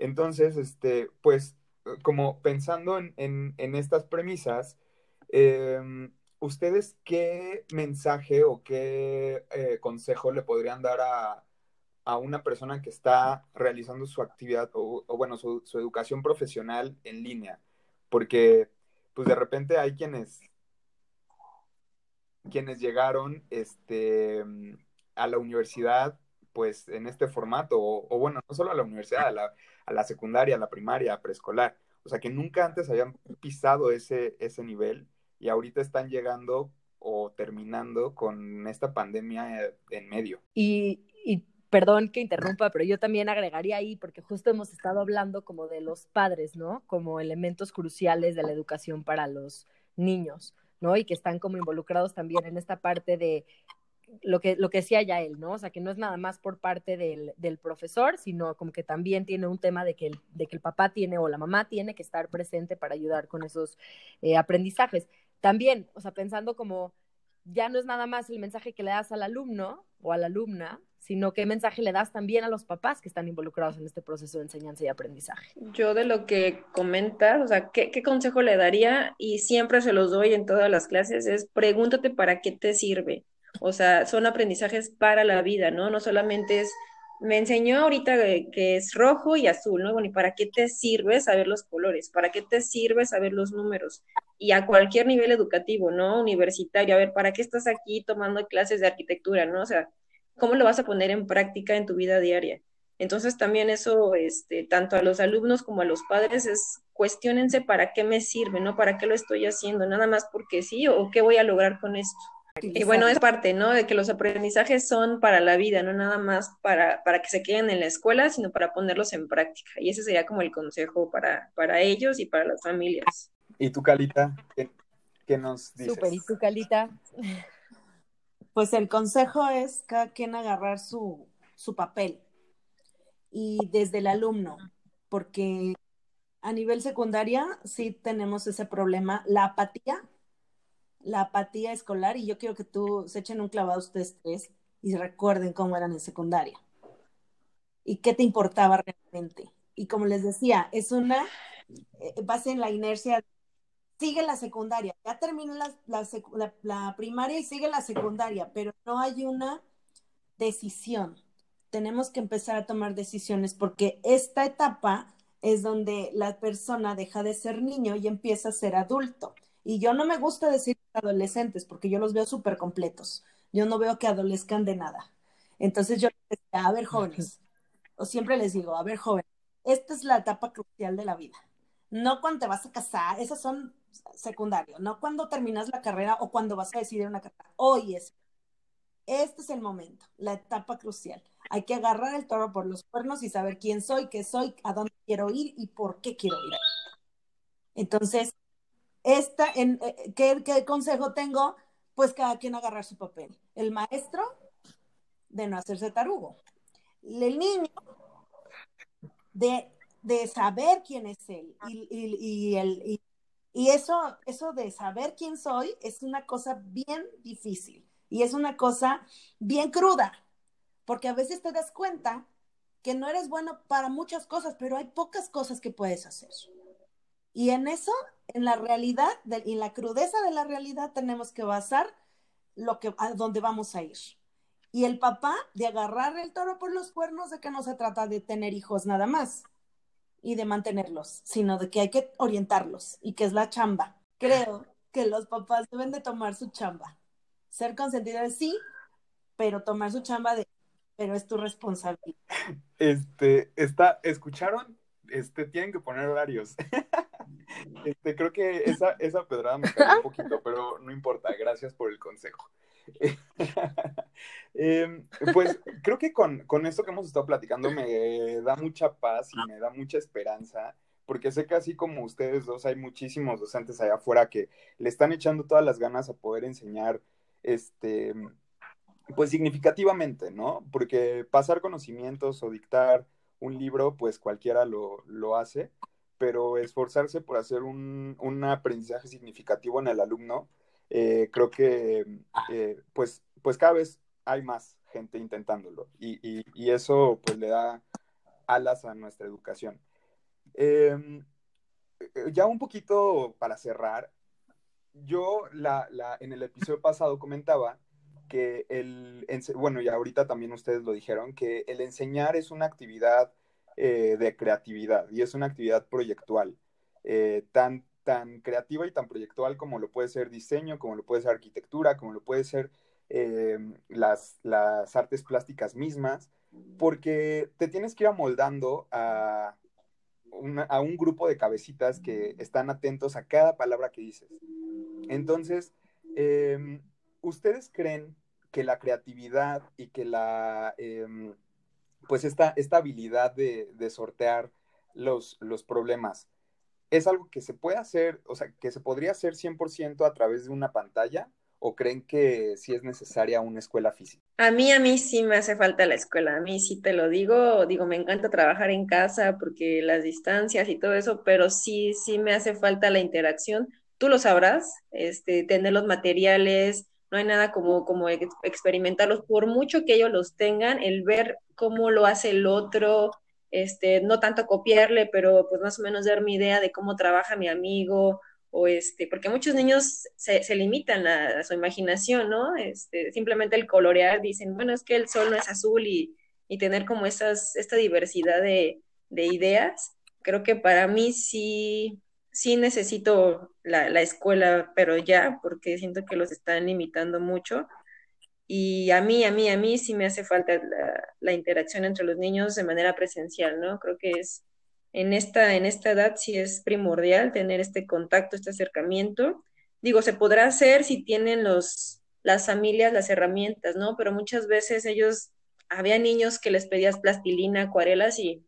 Entonces, este, pues, como pensando en, estas premisas, em, ¿ustedes qué mensaje o qué eh, consejo le podrían dar a, una persona que está realizando su actividad o, bueno, su, su, educación profesional en línea? Porque, pues, de repente hay quienes, quienes llegaron, este, a la universidad, pues, en este formato, o, o bueno, no solo a la universidad, a la a la secundaria, a la primaria, a preescolar. O sea, que nunca antes habían pisado ese, ese nivel y ahorita están llegando o terminando con esta pandemia eh, en medio. Y, y perdón que interrumpa, pero yo también agregaría ahí, porque justo hemos estado hablando como de los padres, ¿no? Como elementos cruciales de la educación para los niños, ¿no? Y que están como involucrados también en esta parte de lo que, lo que decía ya él, ¿no? O sea, que no es nada más por parte del, del, profesor, sino como que también tiene un tema de que, el, de que el papá tiene o la mamá tiene que estar presente para ayudar con esos eh, aprendizajes. También, o sea, pensando como ya no es nada más el mensaje que le das al alumno o a la alumna, sino qué mensaje le das también a los papás que están involucrados en este proceso de enseñanza y aprendizaje. Yo de lo que comentas, o sea, ¿qué, qué consejo le daría? Y siempre se los doy en todas las clases, es pregúntate para qué te sirve. O sea, son aprendizajes para la vida, ¿no? No solamente es, me enseñó ahorita que es rojo y azul, ¿no? Bueno, ¿y para qué te sirve saber los colores? ¿Para qué te sirve saber los números? Y a cualquier nivel educativo, ¿no? Universitario, a ver, ¿para qué estás aquí tomando clases de arquitectura, ¿no? O sea, ¿cómo lo vas a poner en práctica en tu vida diaria? Entonces también eso, este, tanto a los alumnos como a los padres, es cuestionense para qué me sirve, ¿no? ¿Para qué lo estoy haciendo? Nada más porque sí o qué voy a lograr con esto. Y bueno, es parte, ¿no? De que los aprendizajes son para la vida, no nada más para, para que se queden en la escuela, sino para ponerlos en práctica. Y ese sería como el consejo para, para ellos y para las familias. ¿Y tú, Calita? ¿Qué, nos dices? Súper, ¿y tú, Calita? Pues el consejo es cada quien agarrar su, su papel y desde el alumno, porque a nivel secundaria sí tenemos ese problema, la apatía la apatía escolar y yo quiero que tú se echen un clavado ustedes tres y recuerden cómo eran en secundaria y qué te importaba realmente. Y como les decía, es una eh, base en la inercia, sigue la secundaria, ya terminó la, la, primaria y sigue la secundaria, pero no hay una decisión. Tenemos que empezar a tomar decisiones porque esta etapa es donde la persona deja de ser niño y empieza a ser adulto. Y yo no me gusta decir adolescentes porque yo los veo súper completos. Yo no veo que adolezcan de nada. Entonces yo les decía, a ver, jóvenes, o siempre les digo, a ver, jóvenes, esta es la etapa crucial de la vida. no cuando te vas a casar, esos son secundarios, no cuando terminas la carrera o cuando vas a decidir una carrera. Hoy es, este es el momento, la etapa crucial. Hay que agarrar el toro por los cuernos y saber quién soy, qué soy, a dónde quiero ir y por qué quiero ir. Entonces, esta, en, eh, ¿qué, ¿qué consejo tengo? Pues cada quien agarrar su papel. El maestro, de no hacerse tarugo. El niño, de, de saber quién es él. Y, y, el, y, eso, eso de saber quién soy es una cosa bien difícil y es una cosa bien cruda, porque a veces te das cuenta que no eres bueno para muchas cosas, pero hay pocas cosas que puedes hacer. Y en eso, en la realidad y en la crudeza de la realidad, tenemos que basar lo que, a dónde vamos a ir. Y el papá de agarrar el toro por los cuernos de que no se trata de tener hijos nada más y de mantenerlos, sino de que hay que orientarlos y que es la chamba. Creo que los papás deben de tomar su chamba. Ser consentidos sí, pero tomar su chamba de, pero es tu responsabilidad. Este, está, ¿escucharon? Este, tienen que poner horarios. Este, creo que esa, esa pedrada me cayó un poquito, pero no importa, gracias por el consejo. Em, pues creo que con, con, esto que hemos estado platicando me da mucha paz y me da mucha esperanza, porque sé que así como ustedes dos, hay muchísimos docentes allá afuera que le están echando todas las ganas a poder enseñar, este, pues significativamente, ¿no? Porque pasar conocimientos o dictar un libro, pues cualquiera lo, lo hace, pero esforzarse por hacer un, un aprendizaje significativo en el alumno, eh, creo que eh, pues, pues cada vez hay más gente intentándolo y, y, eso pues le da alas a nuestra educación. Em, eh, ya un poquito para cerrar, yo la, la, en el episodio pasado comentaba que el, bueno, y ahorita también ustedes lo dijeron, que el enseñar es una actividad de creatividad y es una actividad proyectual. tan, tan creativa y tan proyectual como lo puede ser diseño, como lo puede ser arquitectura, como lo puede ser eh, las, las, artes plásticas mismas, porque te tienes que ir amoldando a, a un grupo de cabecitas que están atentos a cada palabra que dices. Entonces, em, ¿ustedes creen que la creatividad y que la, em, pues esta, esta habilidad de, de sortear los, los problemas ¿Es algo que se puede hacer, o sea, que se podría hacer 100% a través de una pantalla? ¿O creen que sí es necesaria una escuela física? A mí, a mí sí me hace falta la escuela. A mí sí te lo digo. Digo, me encanta trabajar en casa porque las distancias y todo eso, pero sí, sí me hace falta la interacción. Tú lo sabrás, este, tener los materiales, no hay nada como, como experimentarlos, por mucho que ellos los tengan, el ver cómo lo hace el otro, este, no tanto copiarle, pero pues más o menos dar mi idea de cómo trabaja mi amigo, o este, porque muchos niños se, limitan a, su imaginación, ¿no? Este, simplemente el colorear, dicen, bueno, es que el sol no es azul y, y tener como esas, esta diversidad de, de, ideas, creo que para mí sí, sí necesito la, la escuela, pero ya, porque siento que los están limitando mucho y a mí, a mí, a mí sí me hace falta la, interacción entre los niños de manera presencial, ¿no? Creo que es en esta, en esta edad sí es primordial tener este contacto, este acercamiento. Digo, se podrá hacer si tienen los, las familias las herramientas, ¿no? Pero muchas veces ellos, había niños que les pedías plastilina, acuarelas y,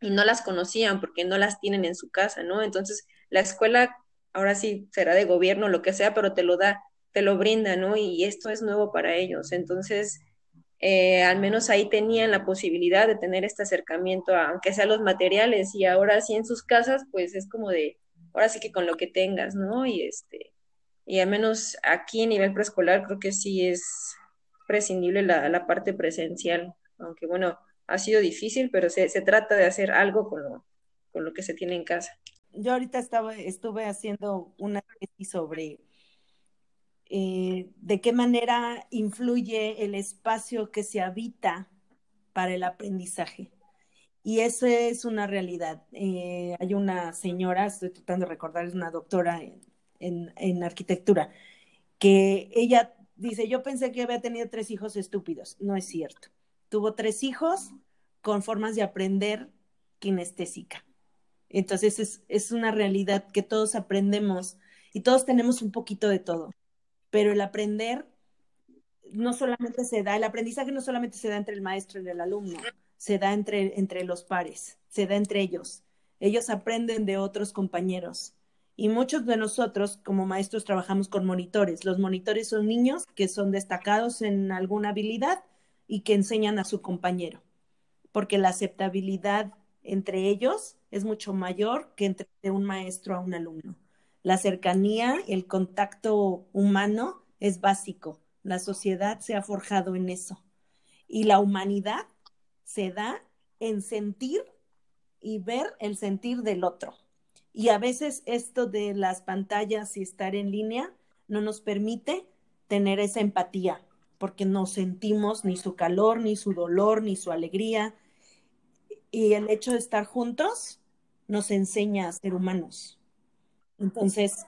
y no las conocían porque no las tienen en su casa, ¿no? Entonces, la escuela ahora sí será de gobierno, lo que sea, pero te lo da te lo brinda, ¿no? Y esto es nuevo para ellos. Entonces, eh, al menos ahí tenían la posibilidad de tener este acercamiento, aunque sea los materiales, y ahora sí en sus casas, pues es como de, ahora sí que con lo que tengas, ¿no? Y este, y al menos aquí a nivel preescolar creo que sí es prescindible la, la parte presencial, aunque bueno, ha sido difícil, pero se, se trata de hacer algo con lo, con lo que se tiene en casa. Yo ahorita estaba, estuve haciendo una tesis sobre eh, de qué manera influye el espacio que se habita para el aprendizaje. Y eso es una realidad. Eh, hay una señora, estoy tratando de recordar, es una doctora en, en, arquitectura, que ella dice, yo pensé que había tenido tres hijos estúpidos. No es cierto. Tuvo tres hijos con formas de aprender kinestésica. Entonces es, una realidad que todos aprendemos y todos tenemos un poquito de todo, pero el aprender no solamente se da, el aprendizaje no solamente se da entre el maestro y el alumno, se da entre, entre los pares, se da entre ellos. Ellos aprenden de otros compañeros. Y muchos de nosotros como maestros trabajamos con monitores. Los monitores son niños que son destacados en alguna habilidad y que enseñan a su compañero, porque la aceptabilidad entre ellos es mucho mayor que entre un maestro a un alumno. La cercanía, el contacto humano es básico. La sociedad se ha forjado en eso. Y la humanidad se da en sentir y ver el sentir del otro. Y a veces esto de las pantallas y estar en línea no nos permite tener esa empatía, porque no sentimos ni su calor, ni su dolor, ni su alegría. Y el hecho de estar juntos nos enseña a ser humanos. Entonces,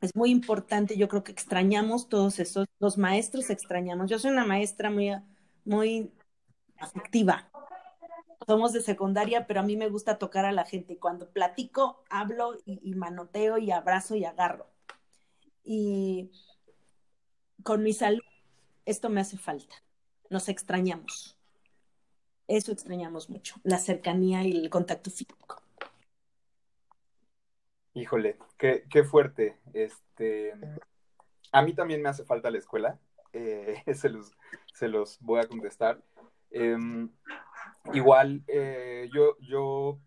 es muy importante, yo creo que extrañamos todos esos, los maestros extrañamos. Yo soy una maestra muy, muy afectiva. Somos de secundaria, pero a mí me gusta tocar a la gente. Cuando platico, hablo y, y manoteo y abrazo y agarro. Y con mi salud, esto me hace falta. Nos extrañamos. Eso extrañamos mucho, la cercanía y el contacto físico. Híjole, qué, qué fuerte. Este, a mí también me hace falta la escuela. Eh, se, los, se los voy a contestar. Em, igual, eh, yo, yo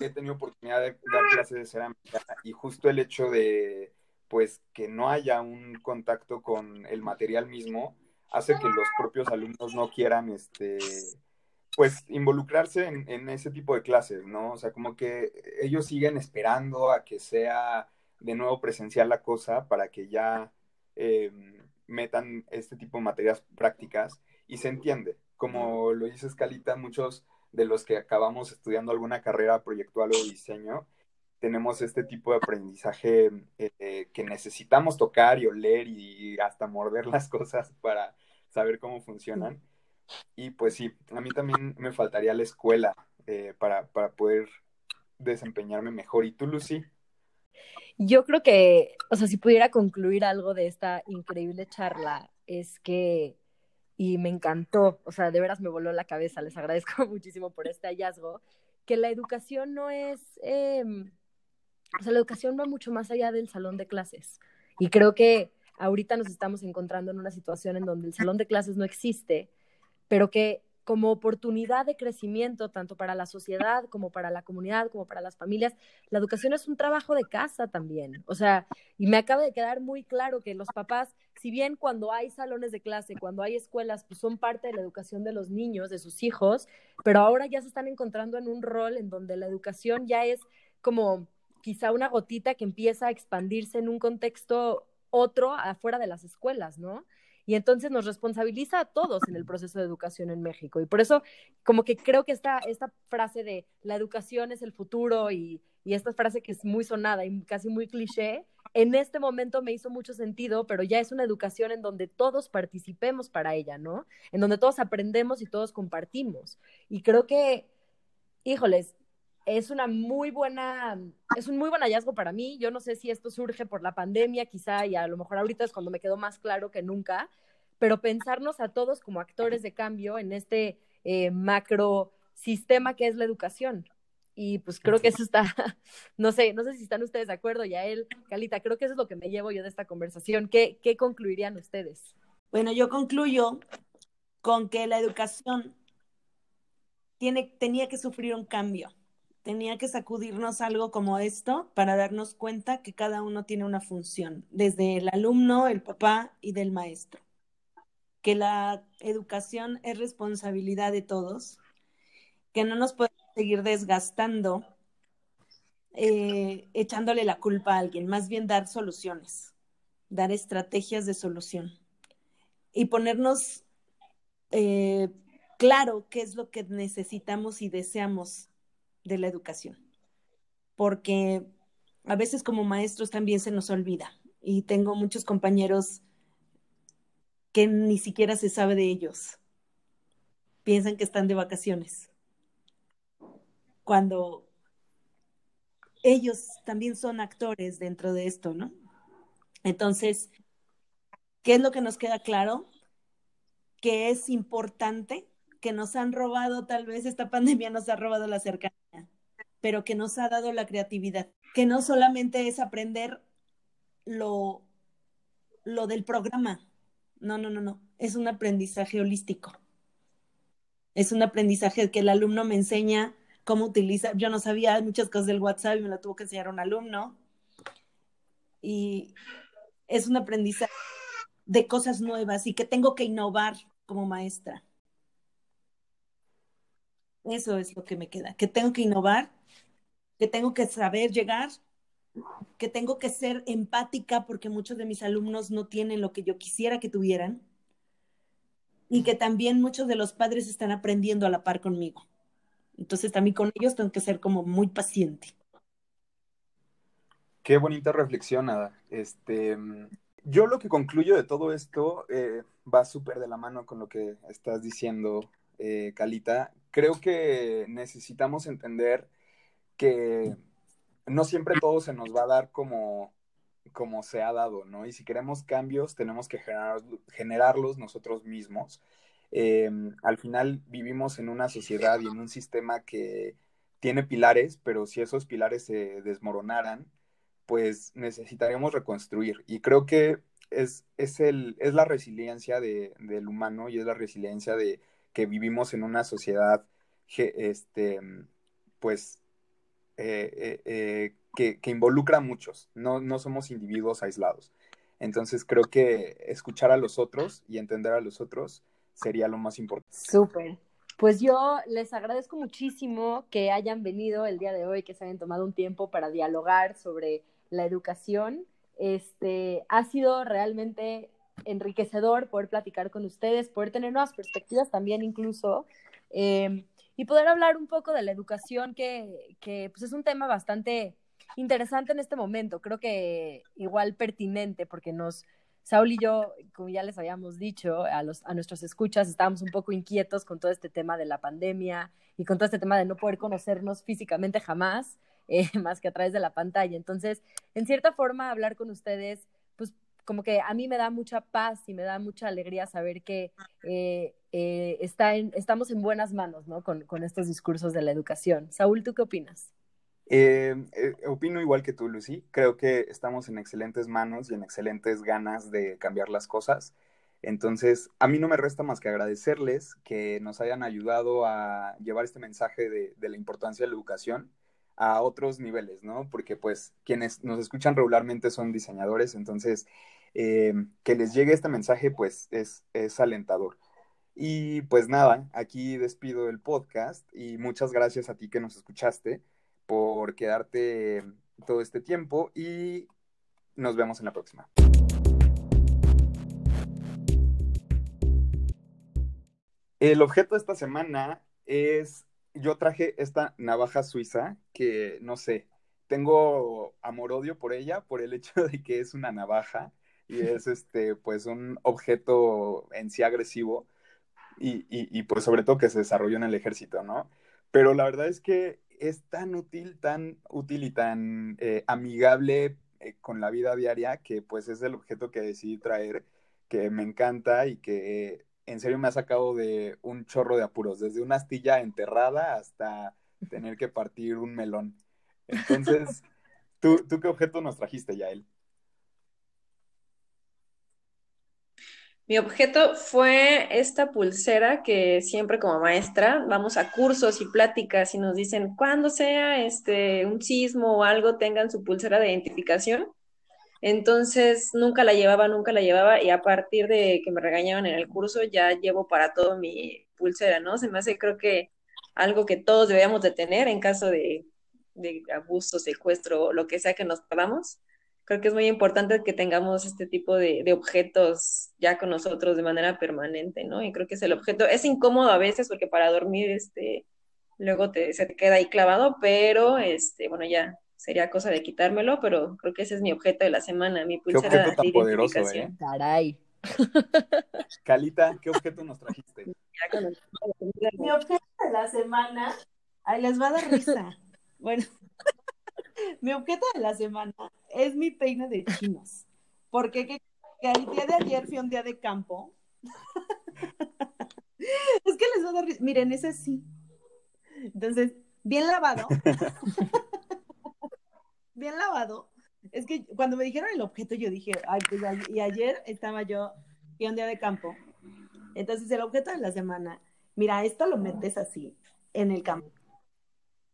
he tenido oportunidad de dar clases de cerámica y justo el hecho de pues que no haya un contacto con el material mismo hace que los propios alumnos no quieran este pues involucrarse en, ese tipo de clases, ¿no? O sea, como que ellos siguen esperando a que sea de nuevo presencial la cosa para que ya eh, metan este tipo de materias prácticas y se entiende. Como lo dice Escalita, muchos de los que acabamos estudiando alguna carrera proyectual o diseño, tenemos este tipo de aprendizaje eh, que necesitamos tocar y oler y hasta morder las cosas para saber cómo funcionan. Y pues sí, a mí también me faltaría la escuela eh, para, para poder desempeñarme mejor. ¿Y tú, Lucy? Yo creo que, o sea, si pudiera concluir algo de esta increíble charla, es que, y me encantó, o sea, de veras me voló la cabeza, les agradezco muchísimo por este hallazgo, que la educación no es, em, o sea, la educación va mucho más allá del salón de clases. Y creo que ahorita nos estamos encontrando en una situación en donde el salón de clases no existe pero que como oportunidad de crecimiento, tanto para la sociedad como para la comunidad, como para las familias, la educación es un trabajo de casa también. O sea, y me acaba de quedar muy claro que los papás, si bien cuando hay salones de clase, cuando hay escuelas, pues son parte de la educación de los niños, de sus hijos, pero ahora ya se están encontrando en un rol en donde la educación ya es como quizá una gotita que empieza a expandirse en un contexto otro afuera de las escuelas, ¿no? Y entonces nos responsabiliza a todos en el proceso de educación en México. Y por eso, como que creo que esta, esta frase de la educación es el futuro y, y esta frase que es muy sonada y casi muy cliché, en este momento me hizo mucho sentido, pero ya es una educación en donde todos participemos para ella, ¿no? En donde todos aprendemos y todos compartimos. Y creo que, híjoles, es una muy buena, es un muy buen hallazgo para mí. Yo no sé si esto surge por la pandemia, quizá, y a lo mejor ahorita es cuando me quedó más claro que nunca, pero pensarnos a todos como actores de cambio en este eh, macro sistema que es la educación. Y pues creo que eso está, no sé, no sé si están ustedes de acuerdo, Yael, Calita, creo que eso es lo que me llevo yo de esta conversación. ¿Qué, qué concluirían ustedes? Bueno, yo concluyo con que la educación tiene, tenía que sufrir un cambio tenía que sacudirnos algo como esto para darnos cuenta que cada uno tiene una función, desde el alumno, el papá y del maestro. Que la educación es responsabilidad de todos, que no nos podemos seguir desgastando eh, echándole la culpa a alguien, más bien dar soluciones, dar estrategias de solución y ponernos eh, claro qué es lo que necesitamos y deseamos de la educación, porque a veces como maestros también se nos olvida y tengo muchos compañeros que ni siquiera se sabe de ellos. Piensan que están de vacaciones. Cuando ellos también son actores dentro de esto, ¿no? Entonces, ¿qué es lo que nos queda claro? Que es importante, que nos han robado, tal vez esta pandemia nos ha robado la cercanía, pero que nos ha dado la creatividad, que no solamente es aprender lo, lo del programa, no, no, no, no, es un aprendizaje holístico. Es un aprendizaje que el alumno me enseña cómo utilizar. Yo no sabía muchas cosas del WhatsApp y me lo tuvo que enseñar un alumno. Y es un aprendizaje de cosas nuevas y que tengo que innovar como maestra. Eso es lo que me queda, que tengo que innovar, que tengo que saber llegar, que tengo que ser empática porque muchos de mis alumnos no tienen lo que yo quisiera que tuvieran y que también muchos de los padres están aprendiendo a la par conmigo. Entonces también con ellos tengo que ser como muy paciente. Qué bonita reflexión, Ada. Este, yo lo que concluyo de todo esto eh, va súper de la mano con lo que estás diciendo, eh, Calita. Creo que necesitamos entender que no siempre todo se nos va a dar como, como se ha dado, ¿no? Y si queremos cambios, tenemos que generar, generarlos nosotros mismos. Eh, al final vivimos en una sociedad y en un sistema que tiene pilares, pero si esos pilares se desmoronaran, pues necesitaríamos reconstruir. Y creo que es, es, el, es la resiliencia de, del humano y es la resiliencia de que vivimos en una sociedad este, pues eh, eh, eh, que, que, involucra a muchos, no, no somos individuos aislados. Entonces creo que escuchar a los otros y entender a los otros sería lo más importante. Súper. Pues yo les agradezco muchísimo que hayan venido el día de hoy, que se hayan tomado un tiempo para dialogar sobre la educación. Este ha sido realmente enriquecedor poder platicar con ustedes, poder tener nuevas perspectivas también incluso. Eh, y poder hablar un poco de la educación, que, que pues es un tema bastante interesante en este momento, creo que igual pertinente, porque nos, Saúl y yo, como ya les habíamos dicho a, los, a nuestros escuchas, estábamos un poco inquietos con todo este tema de la pandemia y con todo este tema de no poder conocernos físicamente jamás, eh, más que a través de la pantalla. Entonces, en cierta forma, hablar con ustedes, pues como que a mí me da mucha paz y me da mucha alegría saber que eh, eh, está en, estamos en buenas manos ¿no? con, con, estos discursos de la educación. Saúl, ¿tú qué opinas? Eh, opino igual que tú, Lucy. Creo que estamos en excelentes manos y en excelentes ganas de cambiar las cosas. Entonces, a mí no me resta más que agradecerles que nos hayan ayudado a llevar este mensaje de, de la importancia de la educación a otros niveles, ¿no? Porque pues quienes nos escuchan regularmente son diseñadores, entonces eh, que les llegue este mensaje pues es, es alentador. Y pues nada, aquí despido el podcast y muchas gracias a ti que nos escuchaste por quedarte todo este tiempo y nos vemos en la próxima. El objeto de esta semana es yo traje esta navaja suiza que, no sé, tengo amor-odio por ella, por el hecho de que es una navaja y es, este, pues, un objeto en sí agresivo y, y, pues, sobre todo que se desarrolló en el ejército, ¿no? Pero la verdad es que es tan útil, tan útil y tan eh, amigable eh, con la vida diaria que, pues, es el objeto que decidí traer, que me encanta y que en serio me ha sacado de un chorro de apuros, desde una astilla enterrada hasta tener que partir un melón. Entonces, ¿tú, ¿tú qué objeto nos trajiste, Yael? Mi objeto fue esta pulsera que siempre como maestra vamos a cursos y pláticas y nos dicen cuando sea este un sismo o algo tengan su pulsera de identificación entonces nunca la llevaba, nunca la llevaba y a partir de que me regañaban en el curso ya llevo para todo mi pulsera, ¿no? Se me hace creo que algo que todos deberíamos de tener en caso de, de abuso, secuestro lo que sea que nos podamos. Creo que es muy importante que tengamos este tipo de, de, objetos ya con nosotros de manera permanente, ¿no? Y creo que es el objeto, es incómodo a veces porque para dormir, este, luego te, se te queda ahí clavado, pero, este, bueno, ya sería cosa de quitármelo, pero creo que ese es mi objeto de la semana, mi pulsera ¿Qué objeto tan poderoso, ¿eh? Caray. Calita, ¿qué objeto nos trajiste? Mi objeto de la semana, ay, les va a dar risa. bueno, mi objeto de la semana es mi peine de chinos. Porque que, el día de ayer fue un día de campo. es que les va a dar. Miren, ese sí. Entonces, bien lavado. Bien lavado. Es que cuando me dijeron el objeto, yo dije, ay, pues y ayer estaba yo, y un día de campo. Entonces, el objeto de la semana, mira, esto lo metes así, en el campo,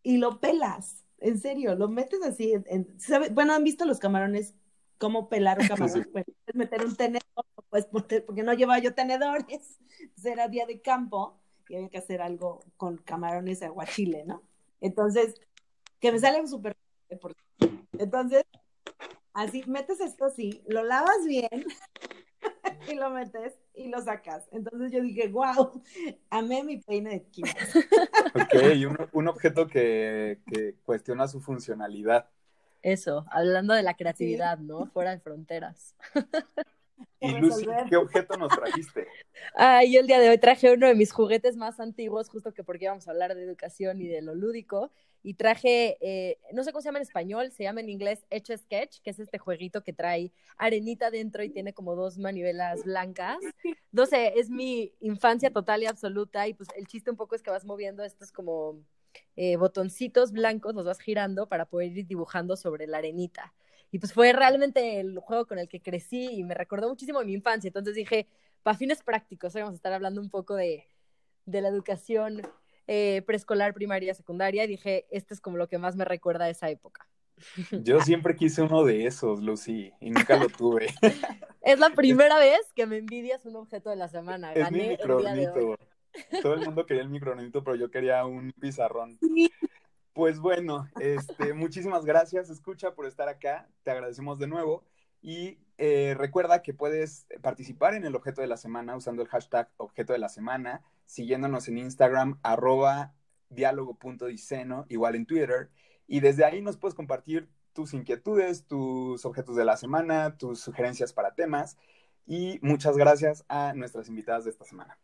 y lo pelas, en serio, lo metes así. Bueno, ¿han visto los camarones cómo pelar un camarón? Pues, puedes meter un tenedor, pues, porque no llevaba yo tenedores. Entonces, era día de campo y había que hacer algo con camarones aguachile, ¿no? Entonces, que me sale súper. Entonces, así, metes esto así, lo lavas bien y lo metes y lo sacas. Entonces yo dije, wow, amé mi peine de química. Ok, un, objeto que, cuestiona su funcionalidad. Eso, hablando de la creatividad, ¿no? Fuera de fronteras. Y Lucy, ¿qué objeto nos trajiste? Ay, yo el día de hoy traje uno de mis juguetes más antiguos, justo que porque íbamos a hablar de educación y de lo lúdico. Y traje, eh, no sé cómo se llama en español, se llama en inglés Etch Sketch, que es este jueguito que trae arenita dentro y tiene como dos manivelas blancas. No sé, es mi infancia total y absoluta. Y pues el chiste un poco es que vas moviendo estos como eh, botoncitos blancos, los vas girando para poder ir dibujando sobre la arenita. Y pues fue realmente el juego con el que crecí y me recordó muchísimo mi infancia. Entonces dije, para fines prácticos, hoy vamos a estar hablando un poco de, de la educación eh, preescolar, primaria, secundaria. Y dije, este es como lo que más me recuerda a esa época. Yo siempre quise uno de esos, Lucy, y nunca lo tuve. es la primera vez que me envidias un objeto de la semana. Gané el día de hoy. Todo el mundo quería el micronito, pero yo quería un pizarrón. Pues bueno, este, muchísimas gracias, escucha, por estar acá. Te agradecemos de nuevo. Y eh, recuerda que puedes participar en el objeto de la semana usando el hashtag objeto de la semana, siguiéndonos en Instagram, arroba diálogo.diceno, igual en Twitter. Y desde ahí nos puedes compartir tus inquietudes, tus objetos de la semana, tus sugerencias para temas. Y muchas gracias a nuestras invitadas de esta semana.